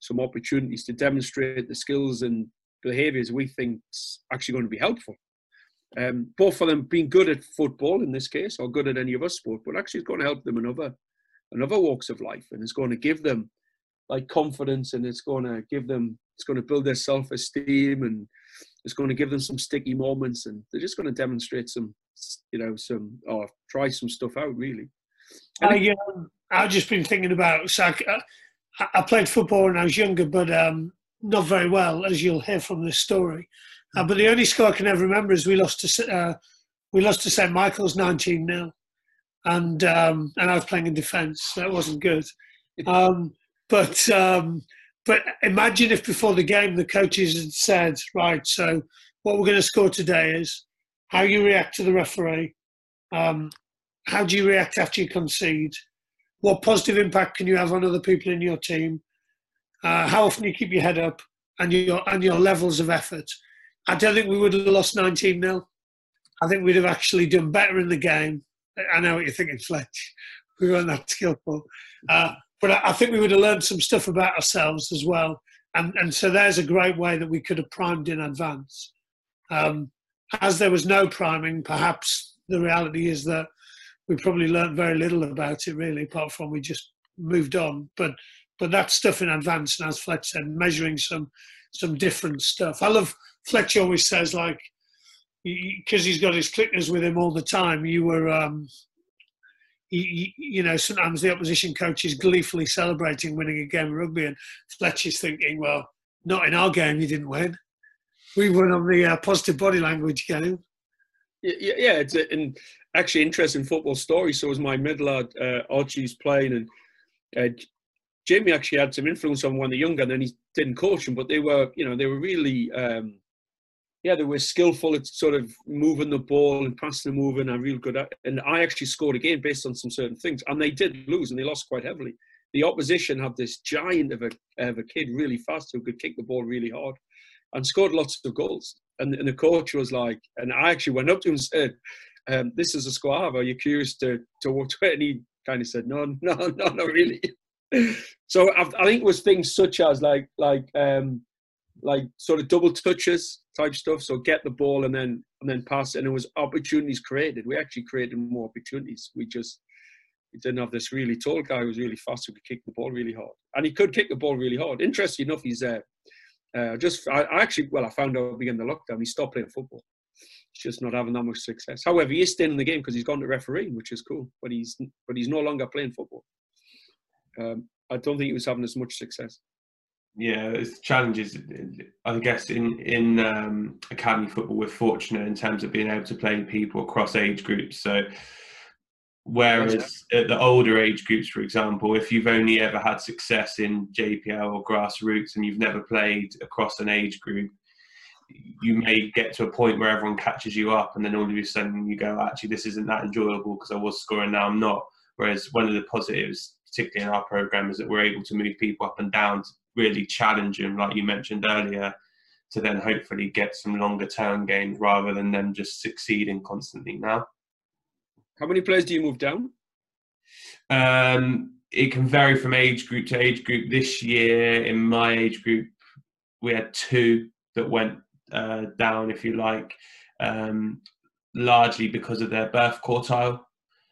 some opportunities to demonstrate the skills and behaviours we think actually going to be helpful. Um, both of them being good at football in this case, or good at any other sport, but actually it's going to help them in other, in other walks of life, and it's going to give them like confidence, and it's going to give them, it's going to build their self-esteem, and it's going to give them some sticky moments, and they're just going to demonstrate some, you know, some or try some stuff out really. I, um, I've just been thinking about. So I, I, played football when I was younger, but um, not very well, as you'll hear from this story. Uh, but the only score I can ever remember is we lost to uh, we lost to St Michael's nineteen 0 and um, and I was playing in defence. So that wasn't good. Um, but um, but imagine if before the game the coaches had said, right, so what we're going to score today is how you react to the referee, um, how do you react after you concede, what positive impact can you have on other people in your team? Uh, how often you keep your head up and your and your levels of effort. I don't think we would have lost 19 0. I think we'd have actually done better in the game. I know what you're thinking, Fletch. We weren't that skillful. Uh, but I, think we would have learned some stuff about ourselves as well. And, and so there's a great way that we could have primed in advance. Um, as there was no priming, perhaps the reality is that we probably learned very little about it really, apart from we just moved on. But but that stuff in advance, and as Fletch said, measuring some some different stuff. I love Fletch always says like because he's got his clickers with him all the time. You were, um, you, you know, sometimes the opposition coach is gleefully celebrating winning a game of rugby, and Fletch is thinking, well, not in our game, you didn't win. We won on the uh, positive body language game. Yeah, yeah, it's a, and actually interesting football story. So was my middle lad uh, Archie's playing, and uh, Jamie actually had some influence on when they're younger, and then he didn't coach them, but they were, you know, they were really, um, yeah, they were skillful at sort of moving the ball and passing and moving and real good at. And I actually scored a game based on some certain things, and they did lose, and they lost quite heavily. The opposition had this giant of a of a kid, really fast, who could kick the ball really hard, and scored lots of goals. And, and the coach was like, and I actually went up to him and said, um, "This is a squad. Are you curious to to watch it?" And he kind of said, "No, no, no, not really." So I, I, think it was things such as like like um, like sort of double touches type stuff. So get the ball and then and then pass, and it was opportunities created. We actually created more opportunities. We just we didn't have this really tall guy who was really fast who could kick the ball really hard, and he could kick the ball really hard. Interesting enough, he's uh, uh, just I, I actually well I found out beginning the lockdown he stopped playing football. He's just not having that much success. However, he is staying in the game because he's gone to refereeing, which is cool. But he's but he's no longer playing football. Um, I don't think he was having as much success. Yeah, it's challenges. I guess in in um, academy football, we're fortunate in terms of being able to play people across age groups. So, whereas at the older age groups, for example, if you've only ever had success in JPL or grassroots and you've never played across an age group, you may get to a point where everyone catches you up, and then all of a sudden you go, actually, this isn't that enjoyable because I was scoring, now I'm not. Whereas one of the positives particularly in our program, is that we're able to move people up and down to really challenge them, like you mentioned earlier, to then hopefully get some longer term gains rather than them just succeeding constantly now. How many players do you move down? Um, it can vary from age group to age group. This year, in my age group, we had two that went uh, down, if you like, um, largely because of their birth quartile.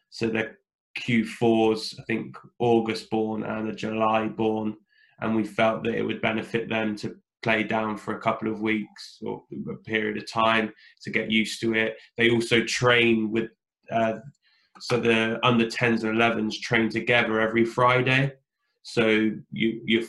So they're Q4s, I think August born and a July born, and we felt that it would benefit them to play down for a couple of weeks or a period of time to get used to it. They also train with, uh, so the under 10s and 11s train together every Friday. So you, your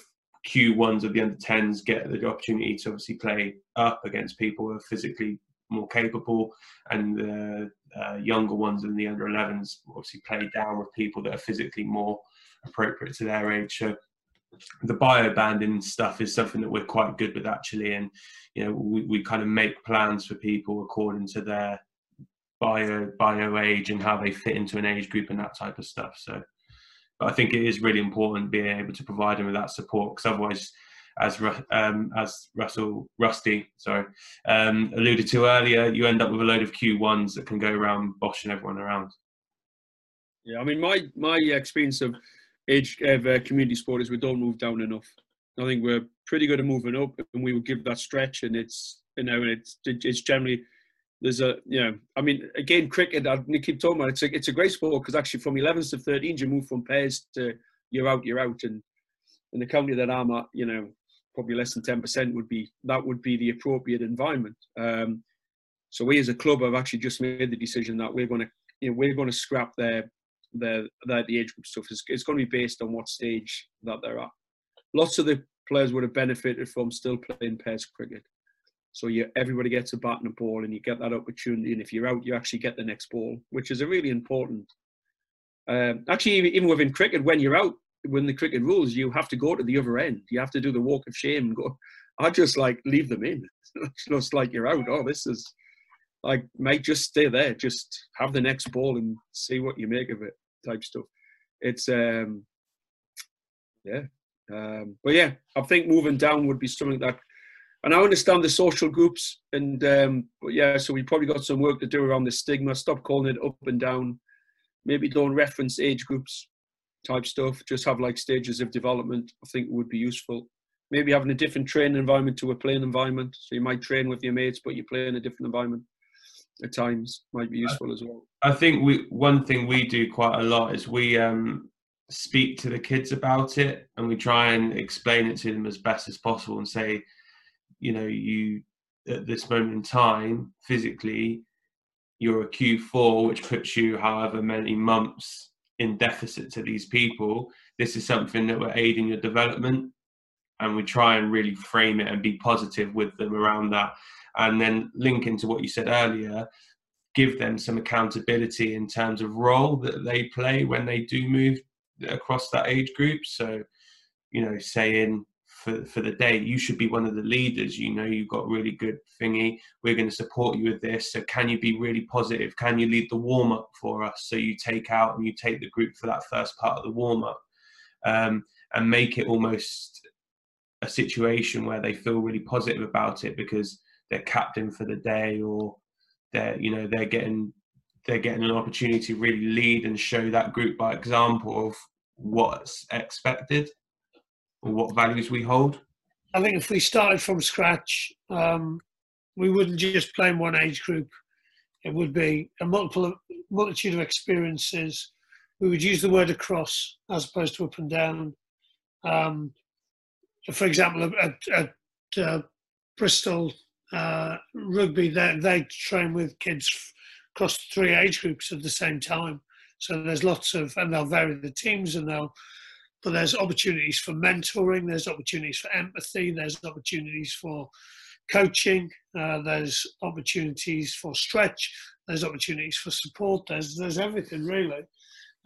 Q1s of the under 10s get the opportunity to obviously play up against people who are physically more capable, and the uh, younger ones in the under 11s obviously play down with people that are physically more appropriate to their age. So the bio banding stuff is something that we're quite good with actually, and you know we, we kind of make plans for people according to their bio bio age and how they fit into an age group and that type of stuff. So, but I think it is really important being able to provide them with that support because otherwise as um, as Russell Rusty sorry um, alluded to earlier, you end up with a load of Q1s that can go around boshing everyone around. Yeah, I mean my my experience of age of uh, community sport is we don't move down enough. I think we're pretty good at moving up, and we will give that stretch, and it's you know it's it's generally there's a you know I mean again cricket I keep talking about it, it's a, it's a great sport because actually from 11s to 13s you move from pairs to you're out you're out and in the county that I'm at you know probably less than 10% would be that would be the appropriate environment. Um, so we as a club have actually just made the decision that we're going to you know we're going to scrap their their, the age group stuff. It's, it's going to be based on what stage that they're at. Lots of the players would have benefited from still playing pairs cricket. So you, everybody gets a bat and a ball, and you get that opportunity. And if you're out, you actually get the next ball, which is a really important. Um, actually, even within cricket, when you're out, when the cricket rules, you have to go to the other end. You have to do the walk of shame and go. I just like leave them in. it's just like you're out. Oh, this is like, mate, just stay there. Just have the next ball and see what you make of it. Type stuff. It's um, yeah. Um, but yeah, I think moving down would be something that, and I understand the social groups, and um, but yeah, so we probably got some work to do around the stigma. Stop calling it up and down. Maybe don't reference age groups type stuff. Just have like stages of development. I think would be useful. Maybe having a different training environment to a playing environment. So you might train with your mates, but you play in a different environment at times might be useful as well. I think we one thing we do quite a lot is we um, speak to the kids about it and we try and explain it to them as best as possible and say, you know, you at this moment in time, physically, you're a Q4, which puts you however many months in deficit to these people, this is something that will aid in your development. And we try and really frame it and be positive with them around that. And then link into what you said earlier, give them some accountability in terms of role that they play when they do move across that age group. So you know, saying for for the day, you should be one of the leaders. You know, you've got really good thingy. We're going to support you with this. So can you be really positive? Can you lead the warm up for us? So you take out and you take the group for that first part of the warm up, um, and make it almost a situation where they feel really positive about it because they're captain for the day or they're you know they're getting they're getting an opportunity to really lead and show that group by example of what's expected or what values we hold? I think if we started from scratch, um, we wouldn't just play in one age group. It would be a multiple multitude of experiences. We would use the word across as opposed to up and down. Um, for example, at, at uh, Bristol uh, Rugby, they, they train with kids across three age groups at the same time. So there's lots of, and they'll vary the teams and they'll but there's opportunities for mentoring, there's opportunities for empathy, there's opportunities for coaching, uh, there's opportunities for stretch, there's opportunities for support, there's there's everything really.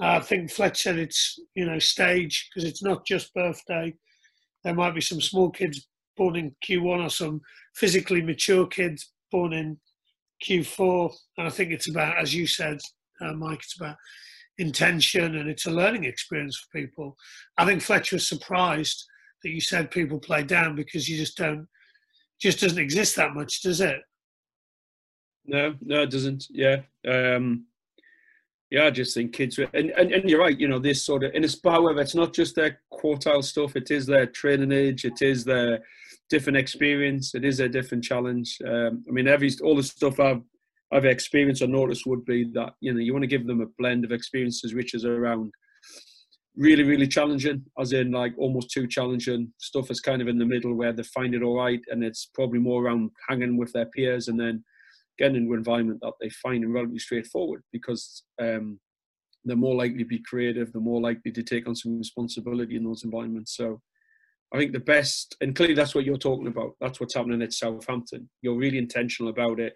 Uh, I think Fletch said it's you know stage because it's not just birthday. There might be some small kids born in Q1 or some physically mature kids born in Q4, and I think it's about, as you said, uh, Mike, it's about intention and it's a learning experience for people. I think Fletcher was surprised that you said people play down because you just don't, just doesn't exist that much, does it? No, no, it doesn't. Yeah. Um, yeah, I just think kids, and, and, and you're right, you know, this sort of, and it's, however, it's not just their quartile stuff, it is their training age, it is their different experience, it is a different challenge. Um, I mean, every, all the stuff I've I've experienced or noticed would be that you know you want to give them a blend of experiences which is around really really challenging as in like almost too challenging stuff is kind of in the middle where they find it all right and it's probably more around hanging with their peers and then getting into an environment that they find relatively straightforward because um, they're more likely to be creative they're more likely to take on some responsibility in those environments so I think the best, and clearly that's what you're talking about. That's what's happening at Southampton. You're really intentional about it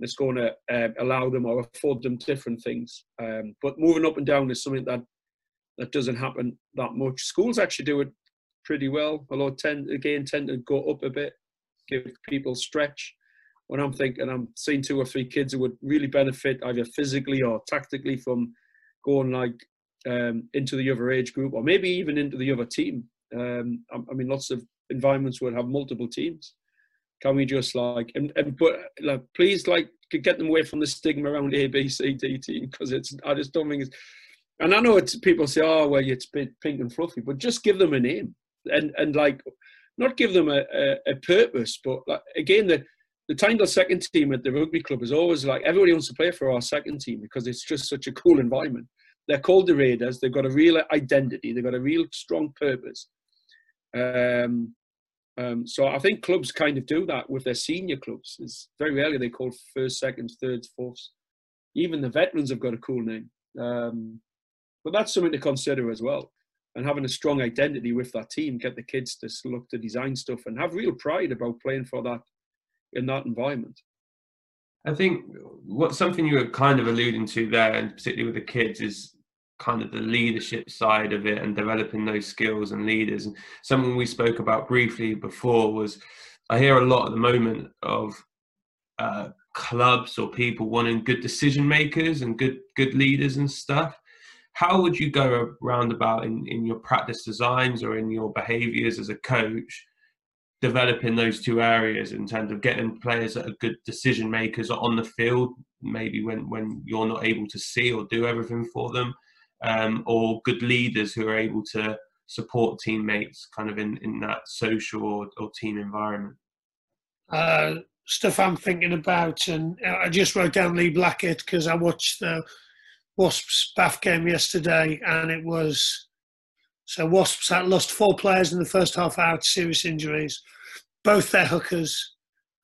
it's going to uh, allow them or afford them different things. Um, but moving up and down is something that that doesn't happen that much. Schools actually do it pretty well, although tend again tend to go up a bit, give people stretch. When I'm thinking, I'm seeing two or three kids who would really benefit either physically or tactically from going like um, into the other age group, or maybe even into the other team. Um, I, I mean, lots of environments would have multiple teams can we just like and, and but like please like get them away from the stigma around A, B, C, D team because it's I just don't think it's. And I know it's people say, oh well, it's pink and fluffy, but just give them a name and and like not give them a, a, a purpose, but like, again the the Tyndall second team at the rugby club is always like everybody wants to play for our second team because it's just such a cool environment. They're called the Raiders. They've got a real identity. They've got a real strong purpose. Um, um, so I think clubs kind of do that with their senior clubs. It's very rarely they call first, seconds, thirds, fourths. Even the veterans have got a cool name. Um, but that's something to consider as well. And having a strong identity with that team, get the kids to look to design stuff and have real pride about playing for that in that environment. I think what something you were kind of alluding to there, and particularly with the kids, is kind of the leadership side of it and developing those skills and leaders. And something we spoke about briefly before was I hear a lot at the moment of uh, clubs or people wanting good decision makers and good good leaders and stuff. How would you go around about in, in your practice designs or in your behaviors as a coach, developing those two areas in terms of getting players that are good decision makers on the field, maybe when, when you're not able to see or do everything for them, um, or good leaders who are able to support teammates kind of in, in that social or, or team environment? Uh, stuff I'm thinking about, and I just wrote down Lee Blackett because I watched the Wasps Bath game yesterday, and it was so Wasps had lost four players in the first half out serious injuries, both their hookers.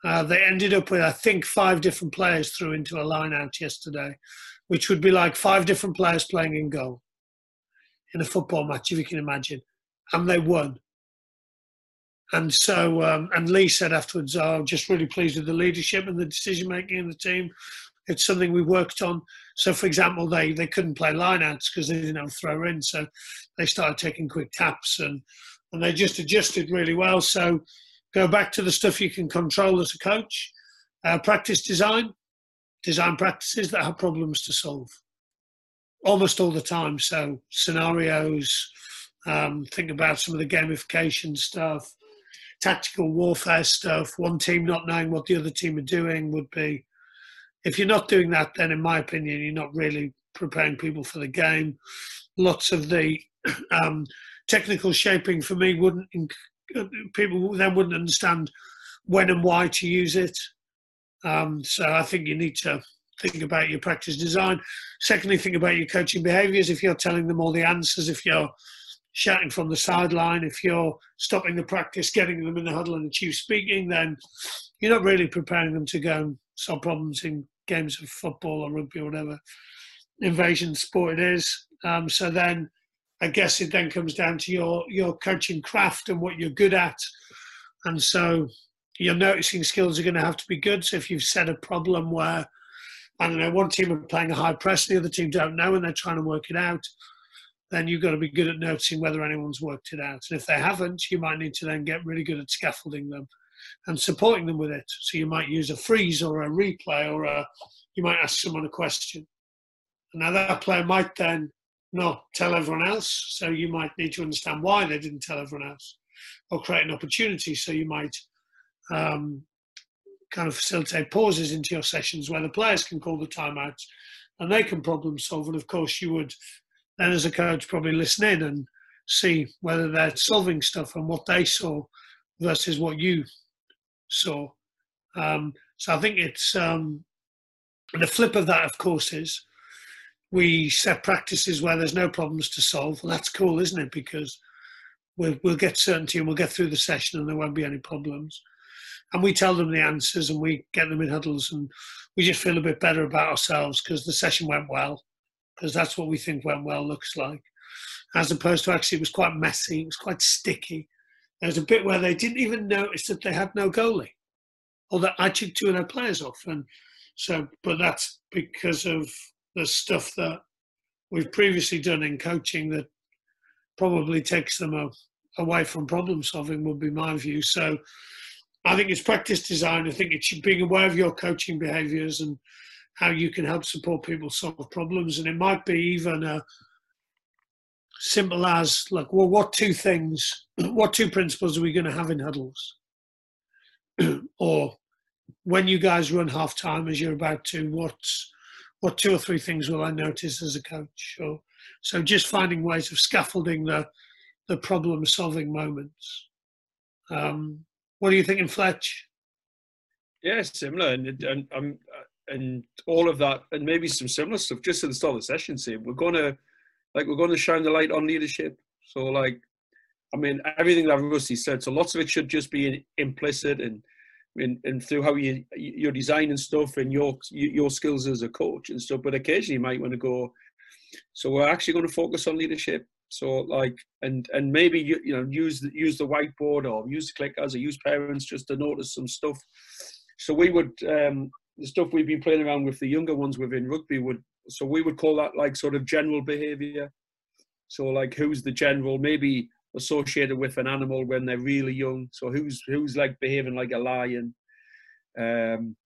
Uh, they ended up with I think five different players threw into a line out yesterday, which would be like five different players playing in goal in a football match, if you can imagine. And they won. And so, um, and Lee said afterwards, oh, I'm just really pleased with the leadership and the decision making in the team. It's something we worked on. So, for example, they, they couldn't play lineouts because they didn't have throw in. So they started taking quick taps and and they just adjusted really well. So go back to the stuff you can control as a coach. Uh, practice design, design practices that have problems to solve almost all the time. So scenarios, um, think about some of the gamification stuff, tactical warfare stuff. One team not knowing what the other team are doing would be. If you're not doing that, then in my opinion, you're not really preparing people for the game. Lots of the um, technical shaping for me wouldn't people then wouldn't understand when and why to use it. Um, so I think you need to think about your practice design. Secondly, think about your coaching behaviours. If you're telling them all the answers, if you're shouting from the sideline, if you're stopping the practice, getting them in the huddle and the chief speaking, then you're not really preparing them to go and solve problems in games of football or rugby or whatever invasion sport it is. Um, so then I guess it then comes down to your your coaching craft and what you're good at. And so your noticing skills are going to have to be good. So if you've set a problem where I don't know, one team are playing a high press, the other team don't know, and they're trying to work it out, then you've got to be good at noticing whether anyone's worked it out. And if they haven't, you might need to then get really good at scaffolding them and supporting them with it. So you might use a freeze or a replay, or a, you might ask someone a question. And now that player might then not tell everyone else. So you might need to understand why they didn't tell everyone else, or create an opportunity. So you might um, kind of facilitate pauses into your sessions where the players can call the timeouts and they can problem solve. And of course, you would then, as a coach, probably listen in and see whether they're solving stuff and what they saw versus what you saw. Um, so I think it's um, the flip of that, of course, is we set practices where there's no problems to solve. Well, that's cool, isn't it? Because we'll, we'll get certainty and we'll get through the session and there won't be any problems. And we tell them the answers and we get them in huddles and we just feel a bit better about ourselves because the session went well, because that's what we think went well looks like. As opposed to actually, it was quite messy, it was quite sticky. There was a bit where they didn't even notice that they had no goalie, or that I took two of their players off. And so, but that's because of the stuff that we've previously done in coaching that probably takes them away from problem solving would be my view. So I think it's practice design. I think it's being aware of your coaching behaviours and how you can help support people solve problems. And it might be even a simple as like, well, what two things, what two principles are we going to have in huddles? or when you guys run half time as you're about to, what's what two or three things will I notice as a coach? Or, so just finding ways of scaffolding the the problem solving moments. Um, what are you thinking, Fletch? Yeah, similar, and and um, and all of that, and maybe some similar stuff. Just at the start of the session, see, we're gonna like we're gonna shine the light on leadership. So like, I mean, everything that Rusty said. So lots of it should just be implicit and and, and through how you you're designing stuff and your your skills as a coach and stuff. But occasionally you might want to go. So we're actually going to focus on leadership. So like and and maybe you you know use the, use the whiteboard or use the clickers or use parents just to notice some stuff. So we would um, the stuff we've been playing around with the younger ones within rugby would so we would call that like sort of general behaviour. So like who's the general maybe associated with an animal when they're really young. So who's who's like behaving like a lion? Um,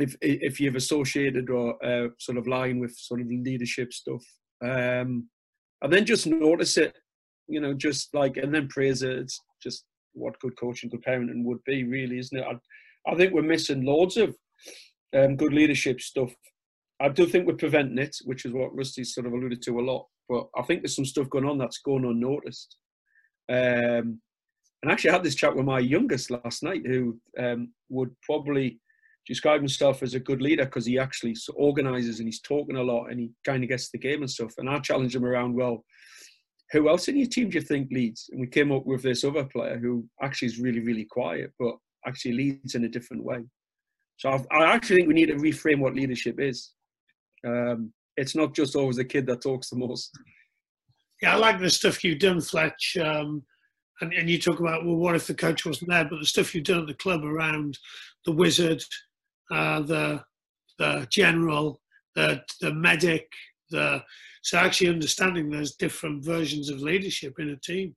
if if you've associated or uh, sort of lying with sort of leadership stuff, um, and then just notice it, you know, just like and then praise it. It's just what good coaching, good parenting would be, really, isn't it? I, I think we're missing loads of um, good leadership stuff. I do think we're preventing it, which is what Rusty sort of alluded to a lot. But I think there's some stuff going on that's going unnoticed. Um, and actually, I had this chat with my youngest last night, who um, would probably describe himself as a good leader because he actually organises and he's talking a lot and he kind of gets the game and stuff. And I challenged him around, well, who else in your team do you think leads? And we came up with this other player who actually is really, really quiet, but actually leads in a different way. So I've, i actually think we need to reframe what leadership is. Um, it's not just always the kid that talks the most. Yeah, I like the stuff you've done, Fletch. Um, and, and you talk about, well, what if the coach wasn't there? But the stuff you've done at the club around the wizard, uh, the the general, the the medic, the so actually understanding there's different versions of leadership in a team.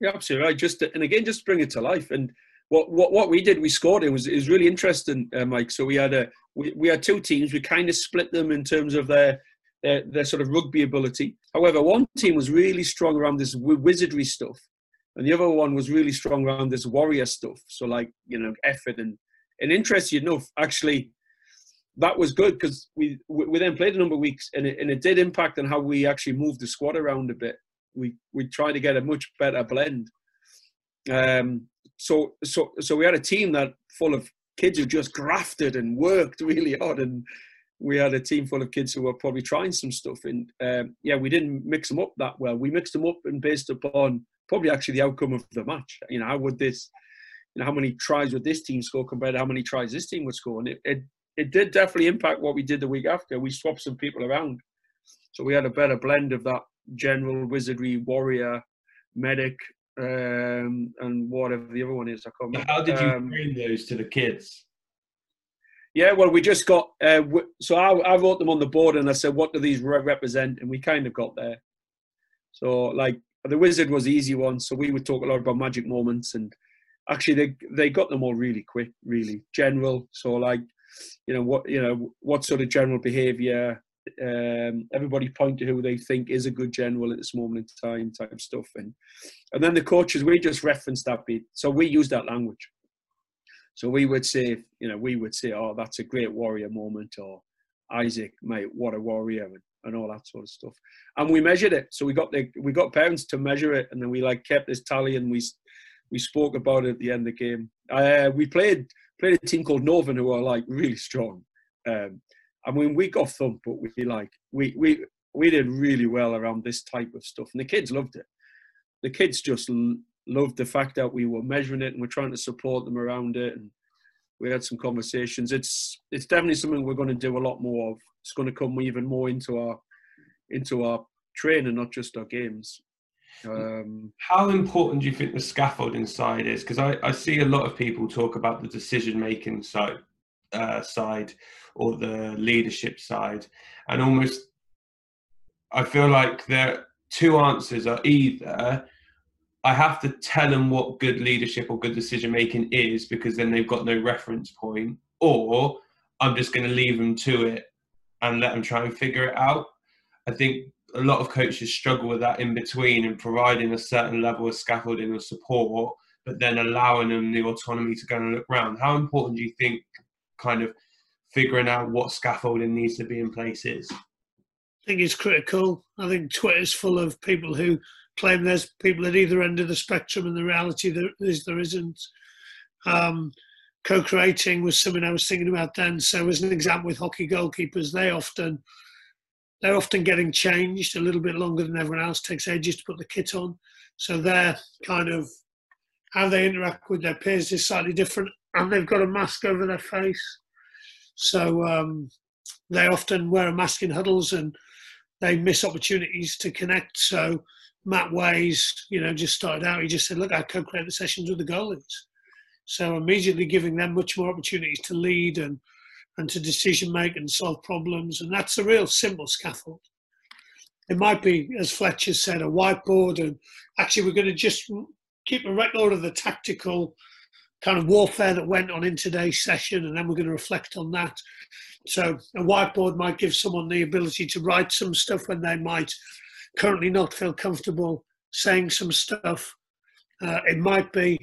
Yeah, absolutely right. Just to, and again, just bring it to life. And what what, what we did, we scored. It was it was really interesting, uh, Mike. So we had a we, we had two teams. We kind of split them in terms of their, their their sort of rugby ability. However, one team was really strong around this wizardry stuff, and the other one was really strong around this warrior stuff. So like you know effort and and interesting enough, actually, that was good because we we then played a number of weeks and it, and it did impact on how we actually moved the squad around a bit. We we tried to get a much better blend. Um, so so so we had a team that full of kids who just grafted and worked really hard, and we had a team full of kids who were probably trying some stuff. And um, yeah, we didn't mix them up that well. We mixed them up and based upon probably actually the outcome of the match. You know, how would this, know, how many tries would this team score compared to how many tries this team would score? And it, it, it did definitely impact what we did the week after. We swapped some people around. So we had a better blend of that general, wizardry, warrior, medic, um, and whatever the other one is. I can't remember. How did you um, bring those to the kids? Yeah, well, we just got. Uh, so I, I wrote them on the board and I said, what do these re- represent? And we kind of got there. So, like, the wizard was the easy one. So we would talk a lot about magic moments. And actually, they, they got them all really quick, really general. So, like, you know, what, you know, what sort of general behavior, um, everybody point to who they think is a good general at this moment in time type stuff. And and then the coaches we just referenced that bit. So we use that language. So we would say you know we would say oh that's a great warrior moment or isaac mate what a warrior and, and all that sort of stuff. And we measured it. So we got the we got parents to measure it and then we like kept this tally and we we spoke about it at the end of the game uh, we played played a team called Northern who are like really strong um, I mean, we got thumped, but we like we we we did really well around this type of stuff, and the kids loved it. The kids just l- loved the fact that we were measuring it and we're trying to support them around it, and we had some conversations. It's it's definitely something we're going to do a lot more of. It's going to come even more into our into our training, not just our games. Um, How important do you think the scaffolding side is? Because I, I see a lot of people talk about the decision making side uh, side or the leadership side, and almost I feel like there two answers are either I have to tell them what good leadership or good decision making is because then they've got no reference point, or I'm just going to leave them to it and let them try and figure it out. I think a lot of coaches struggle with that in between and providing a certain level of scaffolding or support, but then allowing them the autonomy to go and look around. How important do you think kind of figuring out what scaffolding needs to be in place is? I think it's critical. I think Twitter's full of people who claim there's people at either end of the spectrum, and the reality there is there isn't. Um, co-creating was something I was thinking about then. So, as an example, with hockey goalkeepers, they often they're often getting changed a little bit longer than everyone else. Takes ages to put the kit on, so they're kind of how they interact with their peers is slightly different, and they've got a mask over their face. So um, they often wear a mask in huddles and they miss opportunities to connect. So Matt Ways, you know, just started out. He just said, "Look, I co-create the sessions with the goalies." So immediately giving them much more opportunities to lead and and to decision make and solve problems, and that's a real simple scaffold. It might be, as Fletcher said, a whiteboard, and actually we're going to just keep a record of the tactical kind of warfare that went on in today's session, and then we're going to reflect on that. So a whiteboard might give someone the ability to write some stuff when they might currently not feel comfortable saying some stuff. Uh, it might be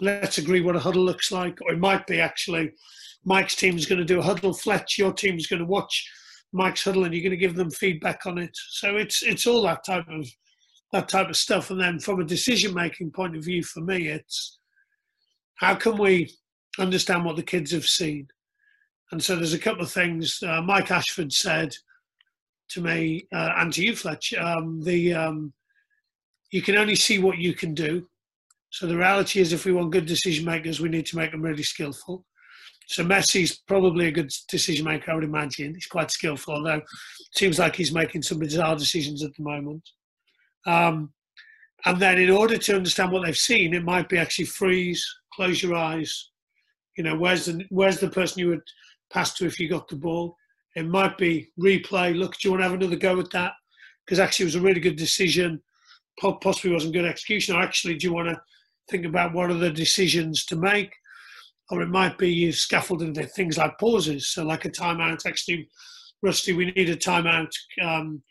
let's agree what a huddle looks like, or it might be actually Mike's team is going to do a huddle. Fletch, your team is going to watch Mike's huddle, and you're going to give them feedback on it. So it's it's all that type of that type of stuff. And then from a decision making point of view, for me, it's how can we understand what the kids have seen? And so there's a couple of things. Uh, Mike Ashford said to me uh, and to you, Fletch, um, the um, you can only see what you can do. So the reality is, if we want good decision makers, we need to make them really skillful. So Messi's probably a good decision maker, I would imagine. He's quite skillful, although it seems like he's making some bizarre decisions at the moment. Um, and then, in order to understand what they've seen, it might be actually freeze, close your eyes. You know, where's the where's the person you would pass to if you got the ball? It might be replay. Look, do you want to have another go at that? Because actually, it was a really good decision. possibly wasn't good execution, or actually, do you want to think about what are the decisions to make? Or it might be you scaffolding things like pauses, so like a timeout. Actually, Rusty, we need a timeout. Um,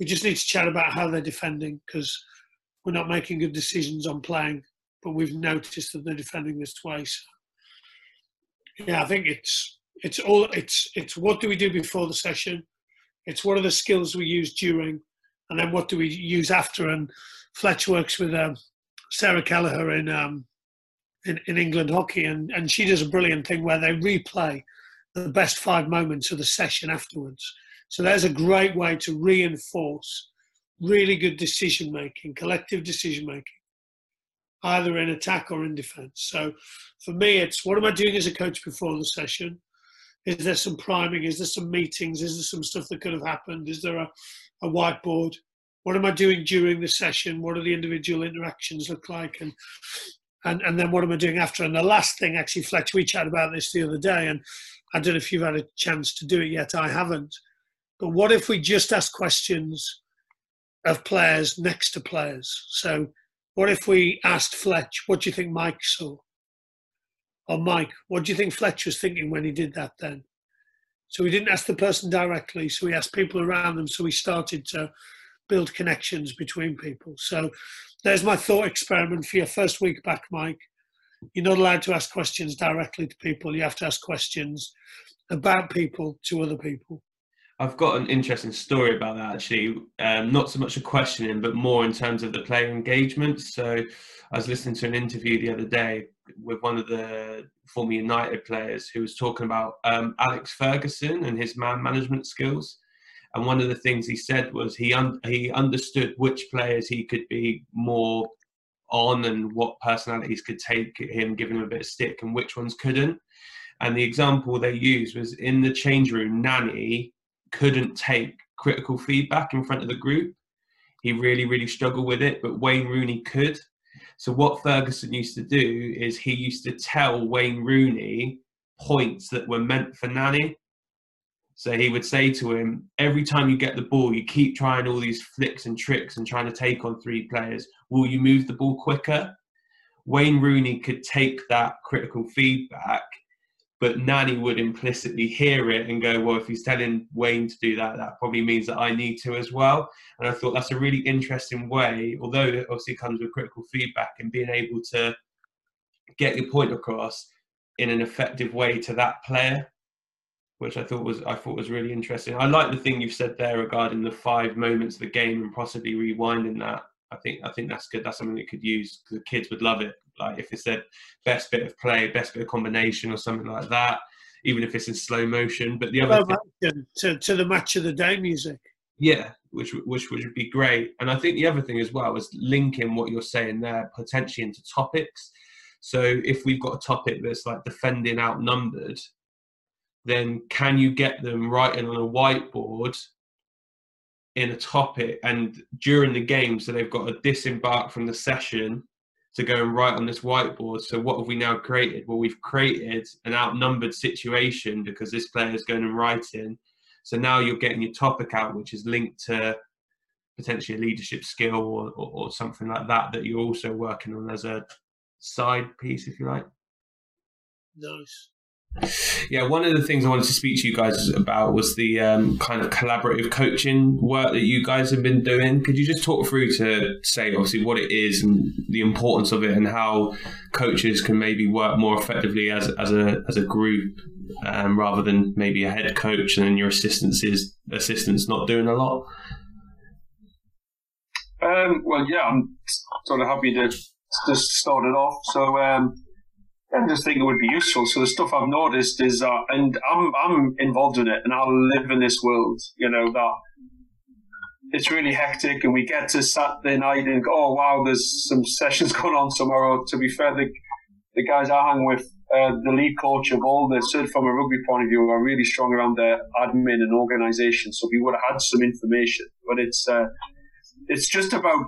we just need to chat about how they're defending because we're not making good decisions on playing, but we've noticed that they're defending this. So, yeah, I think it's it's all it's it's what do we do before the session? It's what are the skills we use during, and then what do we use after? And Fletch works with um, Sarah Kelleher in, um, in in England hockey, and and she does a brilliant thing where they replay the best five moments of the session afterwards. So there's a great way to reinforce really good decision making, collective decision making, either in attack or in defense. So for me, it's what am I doing as a coach before the session? Is there some priming? Is there some meetings? Is there some stuff that could have happened? Is there a, a whiteboard? What am I doing during the session? What do the individual interactions look like? And and and then what am I doing after? And the last thing, actually, Fletch, we chatted about this the other day, and I don't know if you've had a chance to do it yet. I haven't. But what if we just ask questions of players next to players? So, what if we asked Fletch, "What do you think Mike saw?" or Mike, what do you think Fletch was thinking when he did that then? So we didn't ask the person directly, so we asked people around them. So we started to build connections between people. So there's my thought experiment for your first week back, Mike. You're not allowed to ask questions directly to people. You have to ask questions about people to other people. I've got an interesting story about that actually. Um, not so much a questioning, but more in terms of the player engagement. So I was listening to an interview the other day with one of the former United players who was talking about um, Alex Ferguson and his man management skills. And one of the things he said was he un- he understood which players he could be more on and what personalities could take him, give him a bit of stick, and which ones couldn't. And the example they used was in the change room, Nani couldn't take critical feedback in front of the group. He really, really struggled with it, but Wayne Rooney could. So what Ferguson used to do is he used to tell Wayne Rooney points that were meant for Nani. So he would say to him, every time you get the ball, you keep trying all these flicks and tricks and trying to take on three players. Will you move the ball quicker? Wayne Rooney could take that critical feedback but Nani would implicitly hear it and go, well, if he's telling Wayne to do that, that probably means that I need to as well. And I thought that's a really interesting way, although it obviously comes with critical feedback and being able to get your point across in an effective way to that player, which I thought was I thought was really interesting. I like the thing you've said there regarding the five moments of the game and possibly rewinding that. I think I think that's good. That's something that could use the kids would love it like if it's their best bit of play, best bit of combination, or something like that. Even if it's in slow motion, but the other thing, to to the match of the day music. Yeah, which which would be great. And I think the other thing as well is linking what you're saying there potentially into topics. So if we've got a topic that's like defending outnumbered, then can you get them writing on a whiteboard in a topic and during the game so they've got to disembark from the session to go and write on this whiteboard. So what have we now created? Well, we've created an outnumbered situation because this player is going and writing. So now you're getting your topic out, which is linked to potentially a leadership skill or, or, or something like that that you're also working on as a side piece, if you like. Nice. Yeah, one of the things I wanted to speak to you guys about was the um, kind of collaborative coaching work that you guys have been doing. Could you just talk through to say, obviously, what it is and the importance of it, and how coaches can maybe work more effectively as as a as a group, um, rather than maybe a head coach and your assistants is assistants not doing a lot. Um, well, yeah, I'm sort of happy to just start it off. So. I just think it would be useful. So the stuff I've noticed is that, and I'm I'm involved in it, and I live in this world. You know that it's really hectic, and we get to Saturday night and go, oh wow, there's some sessions going on tomorrow. To be fair, the the guys I hang with, uh, the lead coach of all this, from a rugby point of view, are really strong around their admin and organisation. So we would have had some information, but it's uh, it's just about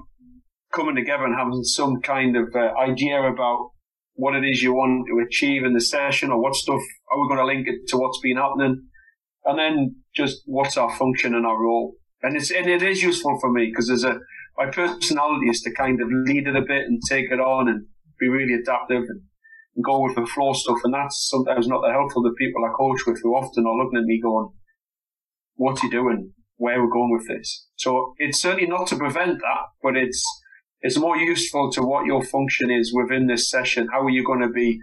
coming together and having some kind of uh, idea about what it is you want to achieve in the session or what stuff are we going to link it to what's been happening and then just what's our function and our role and it's and it is useful for me because there's a my personality is to kind of lead it a bit and take it on and be really adaptive and, and go with the flow stuff. And that's sometimes not that helpful to people I coach with who often are looking at me going, "What's he doing? Where are we going with this?" So it's certainly not to prevent that, but it's it's more useful to what your function is within this session. How are you going to be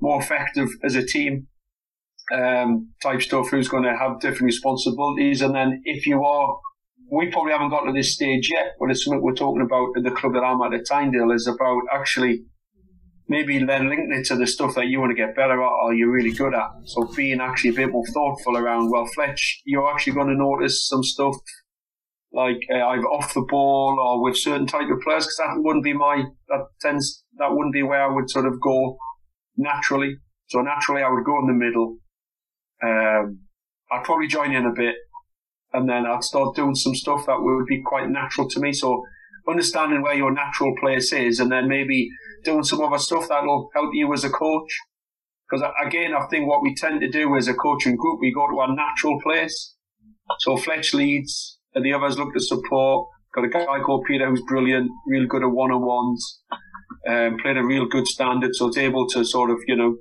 more effective as a team? Um, type stuff. Who's going to have different responsibilities? And then if you are, we probably haven't got to this stage yet, but it's something we're talking about at the club that I'm at at Tynedale is about actually maybe then linking it to the stuff that you want to get better at or you're really good at. So being actually a bit more thoughtful around, well, Fletch, you're actually going to notice some stuff like uh, either off the ball or with certain type of players because that wouldn't be my that tends that wouldn't be where I would sort of go naturally. So naturally, I would go in the middle. Um, I'd probably join in a bit, and then I'd start doing some stuff that would be quite natural to me. So understanding where your natural place is, and then maybe doing some other stuff that'll help you as a coach. Because again, I think what we tend to do as a coaching group, we go to our natural place. So Fletch leads, and the others look to support. Got a guy called Peter who's brilliant, real good at one on ones, um, played a real good standard, so it's able to sort of, you know,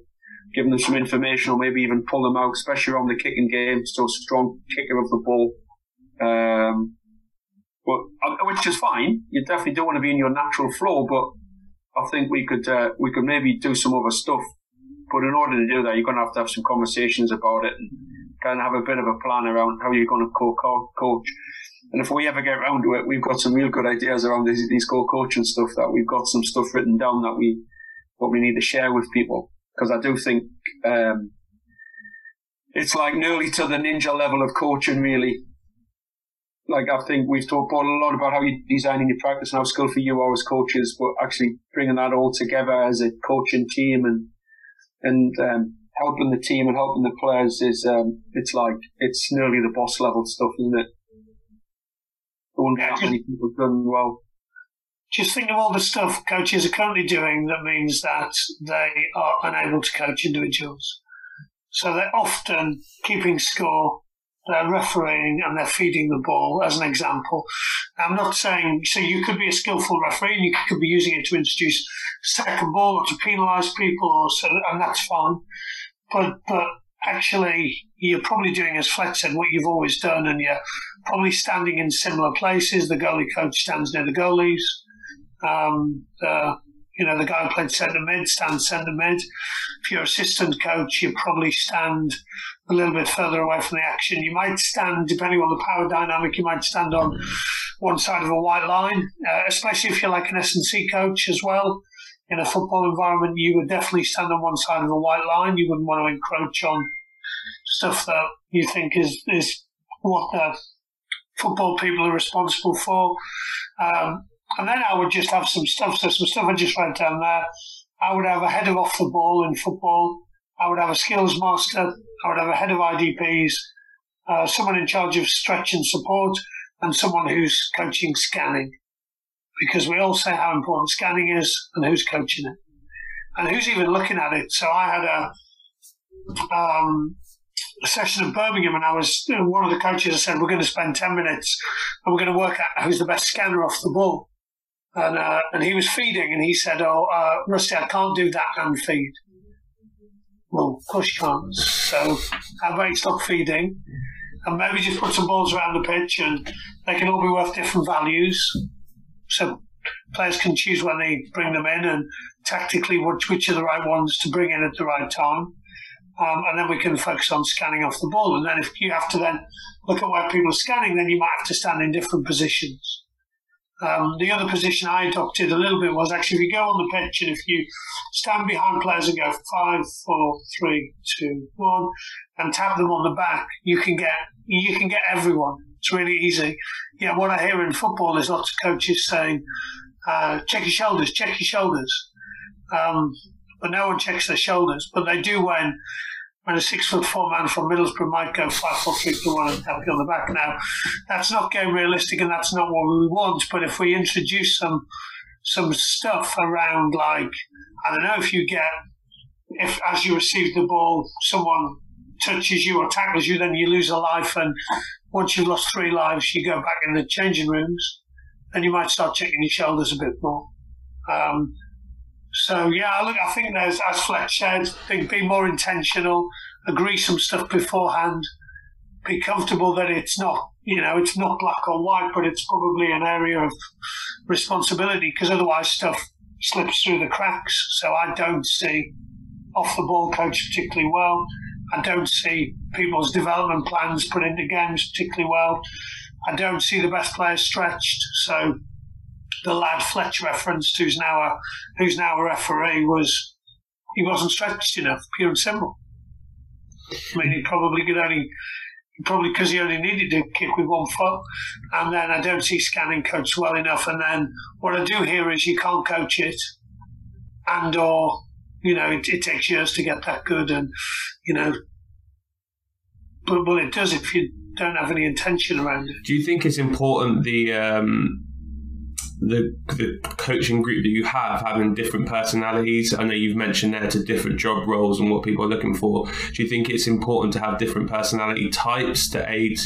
give them some information or maybe even pull them out, especially on the kicking game. So strong kicker of the ball. Um, but, uh, which is fine. You definitely don't want to be in your natural flow, but I think we could, uh, we could maybe do some other stuff. But in order to do that, you're going to have to have some conversations about it and kind of have a bit of a plan around how you're going to co- coach. And if we ever get around to it, we've got some real good ideas around these, these co-coaching stuff that we've got some stuff written down that we, we need to share with people. Because I do think, um, it's like nearly to the ninja level of coaching, really. Like I think we've talked a lot about how you're designing your practice and how skillful you are as coaches, but actually bringing that all together as a coaching team and and um, helping the team and helping the players is um, it's like it's nearly the boss level stuff, isn't it? Wonder how many people have done well. Just think of all the stuff coaches are currently doing that means that they are unable to coach individuals. So they're often keeping score, they're refereeing, and they're feeding the ball, as an example. I'm not saying, so you could be a skillful referee and you could be using it to introduce second ball or to penalise people, or so, and that's fine. But, but actually you're probably doing, as Fletch said, what you've always done, and you're probably standing in similar places. The goalie coach stands near the goalies. Um, the, you know, the guy who played centre mid stands centre mid. If you're assistant coach, you probably stand a little bit further away from the action. You might stand, depending on the power dynamic, you might stand on one side of a white line, uh, especially if you're like an S&C coach as well in a football environment, you would definitely stand on one side of the white line. You wouldn't want to encroach on stuff that you think is, is what the football people are responsible for. Um, and then I would just have some stuff. So some stuff I just wrote down there. I would have a header off the ball in football. I would have a skills master. I would have a head of IDPs, uh, someone in charge of stretch and support, and someone who's coaching scanning because we all say how important scanning is and who's coaching it and who's even looking at it. So I had a, um, a session in Birmingham and I was one of the coaches. I said we're going to spend ten minutes and we're going to work out who's the best scanner off the ball. And uh, and he was feeding and he said, "Oh, uh, Rusty, I can't do that and feed." Well, of course you can't. So how about stop feeding? And maybe just put some balls around the pitch and they can all be worth different values so players can choose when they bring them in and tactically which, which are the right ones to bring in at the right time. Um, and then we can focus on scanning off the ball. And then if you have to then look at where people are scanning, then you might have to stand in different positions. Um, the other position I adopted a little bit was actually if you go on the pitch and if you stand behind players and go five, four, three, two, one, and tap them on the back, you can get you can get everyone. It's really easy. Yeah, what I hear in football is lots of coaches saying, uh, check your shoulders, check your shoulders. Um, but no one checks their shoulders. But they do when when a six foot four man from Middlesbrough might go five foot three to one and help you on the back. Now, that's not game realistic and that's not what we want. But if we introduce some some stuff around like I don't know if you get if as you receive the ball someone touches you or tackles you, then you lose a life and once you've lost three lives, you go back in the changing rooms, and you might start checking your shoulders a bit more. Um, so yeah, look, I think there's, as Fletch said, be, be more intentional, agree some stuff beforehand, be comfortable that it's not, you know, it's not black or white, but it's probably an area of responsibility because otherwise stuff slips through the cracks. So I don't see off the ball coach particularly well. I don't see people's development plans put into games particularly well. I don't see the best players stretched. So the lad Fletch referenced, who's now a who's now a referee, was he wasn't stretched enough, pure and simple. I mean, he probably could only probably because he only needed to kick with one foot. And then I don't see scanning coach well enough. And then what I do hear is you can't coach it, and or you know it, it takes years to get that good, and you know, but well, it does if you don't have any intention around it. Do you think it's important the um, the the coaching group that you have having different personalities? I know you've mentioned there to different job roles and what people are looking for. Do you think it's important to have different personality types to aid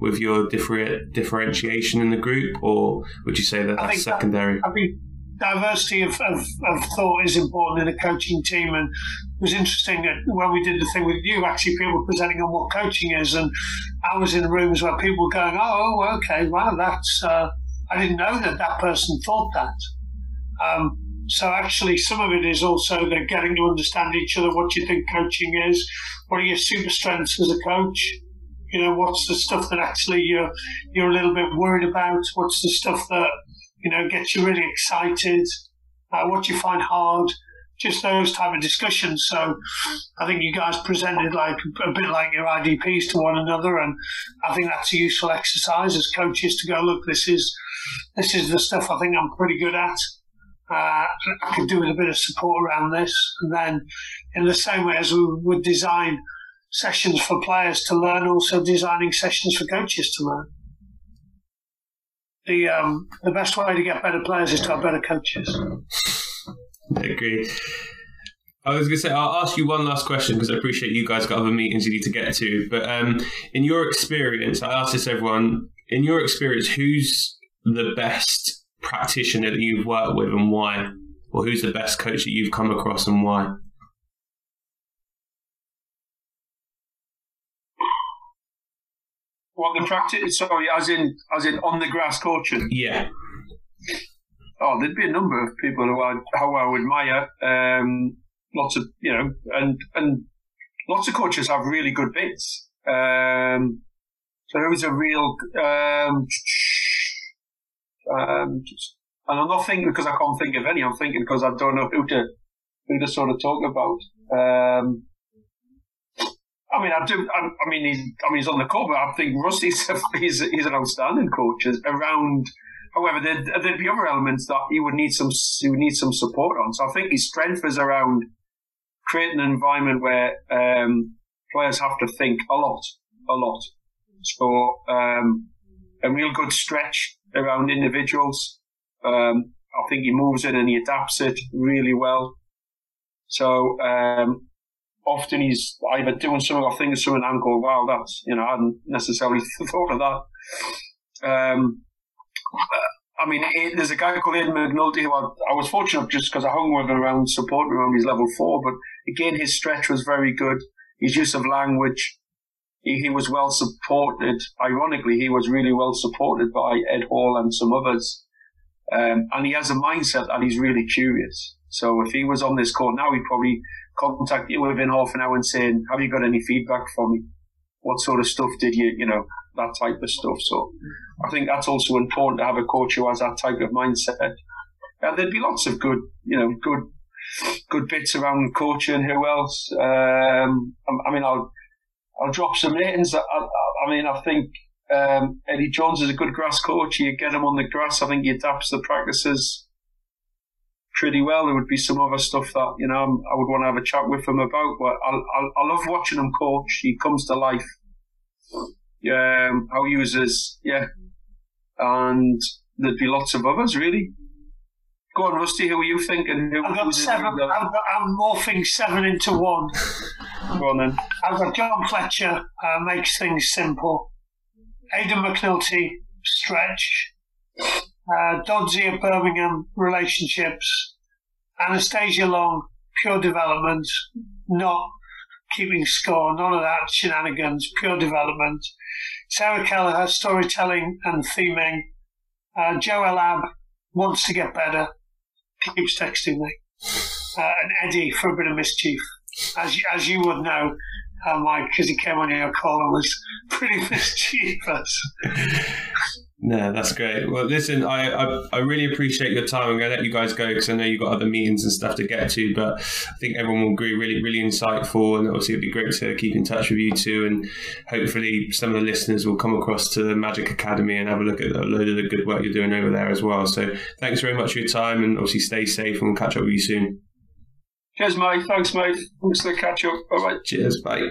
with your different differentiation in the group, or would you say that I that's think that- secondary? I think diversity of, of, of thought is important in a coaching team. And it was interesting that when we did the thing with you, actually, people were presenting on what coaching is. And I was in rooms where people were going, oh, okay, wow, that's, uh, I didn't know that that person thought that. Um, so actually, some of it is also they're getting to understand each other. What do you think coaching is? What are your super strengths as a coach? You know, what's the stuff that actually you're you're a little bit worried about? What's the stuff that you know gets you really excited? Uh, what you find hard? Just those type of discussions. So I think you guys presented like a bit like your IDPs to one another, and I think that's a useful exercise as coaches to go look. This is this is the stuff I think I'm pretty good at. Uh, I could do with a bit of support around this, and then in the same way as we would design sessions for players to learn, also designing sessions for coaches to learn. The um, the best way to get better players is to have better coaches. Agree. I was going to say, I'll ask you one last question because I appreciate you guys got other meetings you need to get to. But um, in your experience, I ask this everyone, in your experience, who's the best practitioner that you've worked with and why? Or who's the best coach that you've come across and why? What the practice? Sorry, as in as in on the grass coaching. Yeah. Oh, there'd be a number of people who I how I would admire. Um, lots of you know, and and lots of coaches have really good bits. Um, so it was a real. Um, um, just, and I'm not thinking because I can't think of any. I'm thinking because I don't know who to who to sort of talk about. Um, I mean, I do. I, I mean, he's, I mean, he's on the but I think Rusty's he's, he's an outstanding coach around. However, there'd, there'd be other elements that he would need some he would need some support on. So I think his strength is around creating an environment where um, players have to think a lot, a lot. So um, a real good stretch around individuals. Um, I think he moves it and he adapts it really well. So um, often he's either doing something or thinking something and go, wow, that's, you know, I hadn't necessarily thought of that. Um, I mean, it, there's a guy called Aidan McNulty who I, I was fortunate just because I hung with around supporting him his level four, but again, his stretch was very good. His use of language, he, he was well supported. Ironically, he was really well supported by Ed Hall and some others. Um, and he has a mindset that he's really curious. So if he was on this call now, he'd probably contact you within half an hour and saying, have you got any feedback for me? What sort of stuff did you, you know, that type of stuff. So I think that's also important to have a coach who has that type of mindset. And there'd be lots of good, you know, good, good bits around coaching. Who else? Um, I, I mean, I'll, I'll drop some names. I, I, I mean, I think um, Eddie Jones is a good grass coach. You get him on the grass. I think he adapts the practices pretty well. There would be some other stuff that you know I would want to have a chat with him about. But I, I, I love watching him coach. He comes to life. Um, how he uses, yeah, and there'd be lots of others really. Go on, Rusty. Who are you thinking? Who, I've got seven. The... I've got, I'm morphing seven into one. Go on then. I've got John Fletcher uh, makes things simple. Aidan McNulty, Stretch, uh, Dodsey at Birmingham, Relationships, Anastasia Long, Pure Development, not keeping score, none of that shenanigans, pure development. Sarah Kelleher, storytelling and theming. Uh, Joel wants to get better, keeps texting me. Uh, and Eddie for a bit of mischief. As, as you would know, uh, Mike, because he came on your call and was pretty mischievous. No, that's great. Well, listen, I, I, I really appreciate your time. I'm going to let you guys go because I know you've got other meetings and stuff to get to, but I think everyone will agree really, really insightful. And obviously, it'd be great to keep in touch with you too. And hopefully, some of the listeners will come across to the Magic Academy and have a look at a load of the good work you're doing over there as well. So, thanks very much for your time and obviously, stay safe and we'll catch up with you soon. Cheers, mate. Thanks, mate. Thanks for the catch up. Bye bye. Cheers. Bye.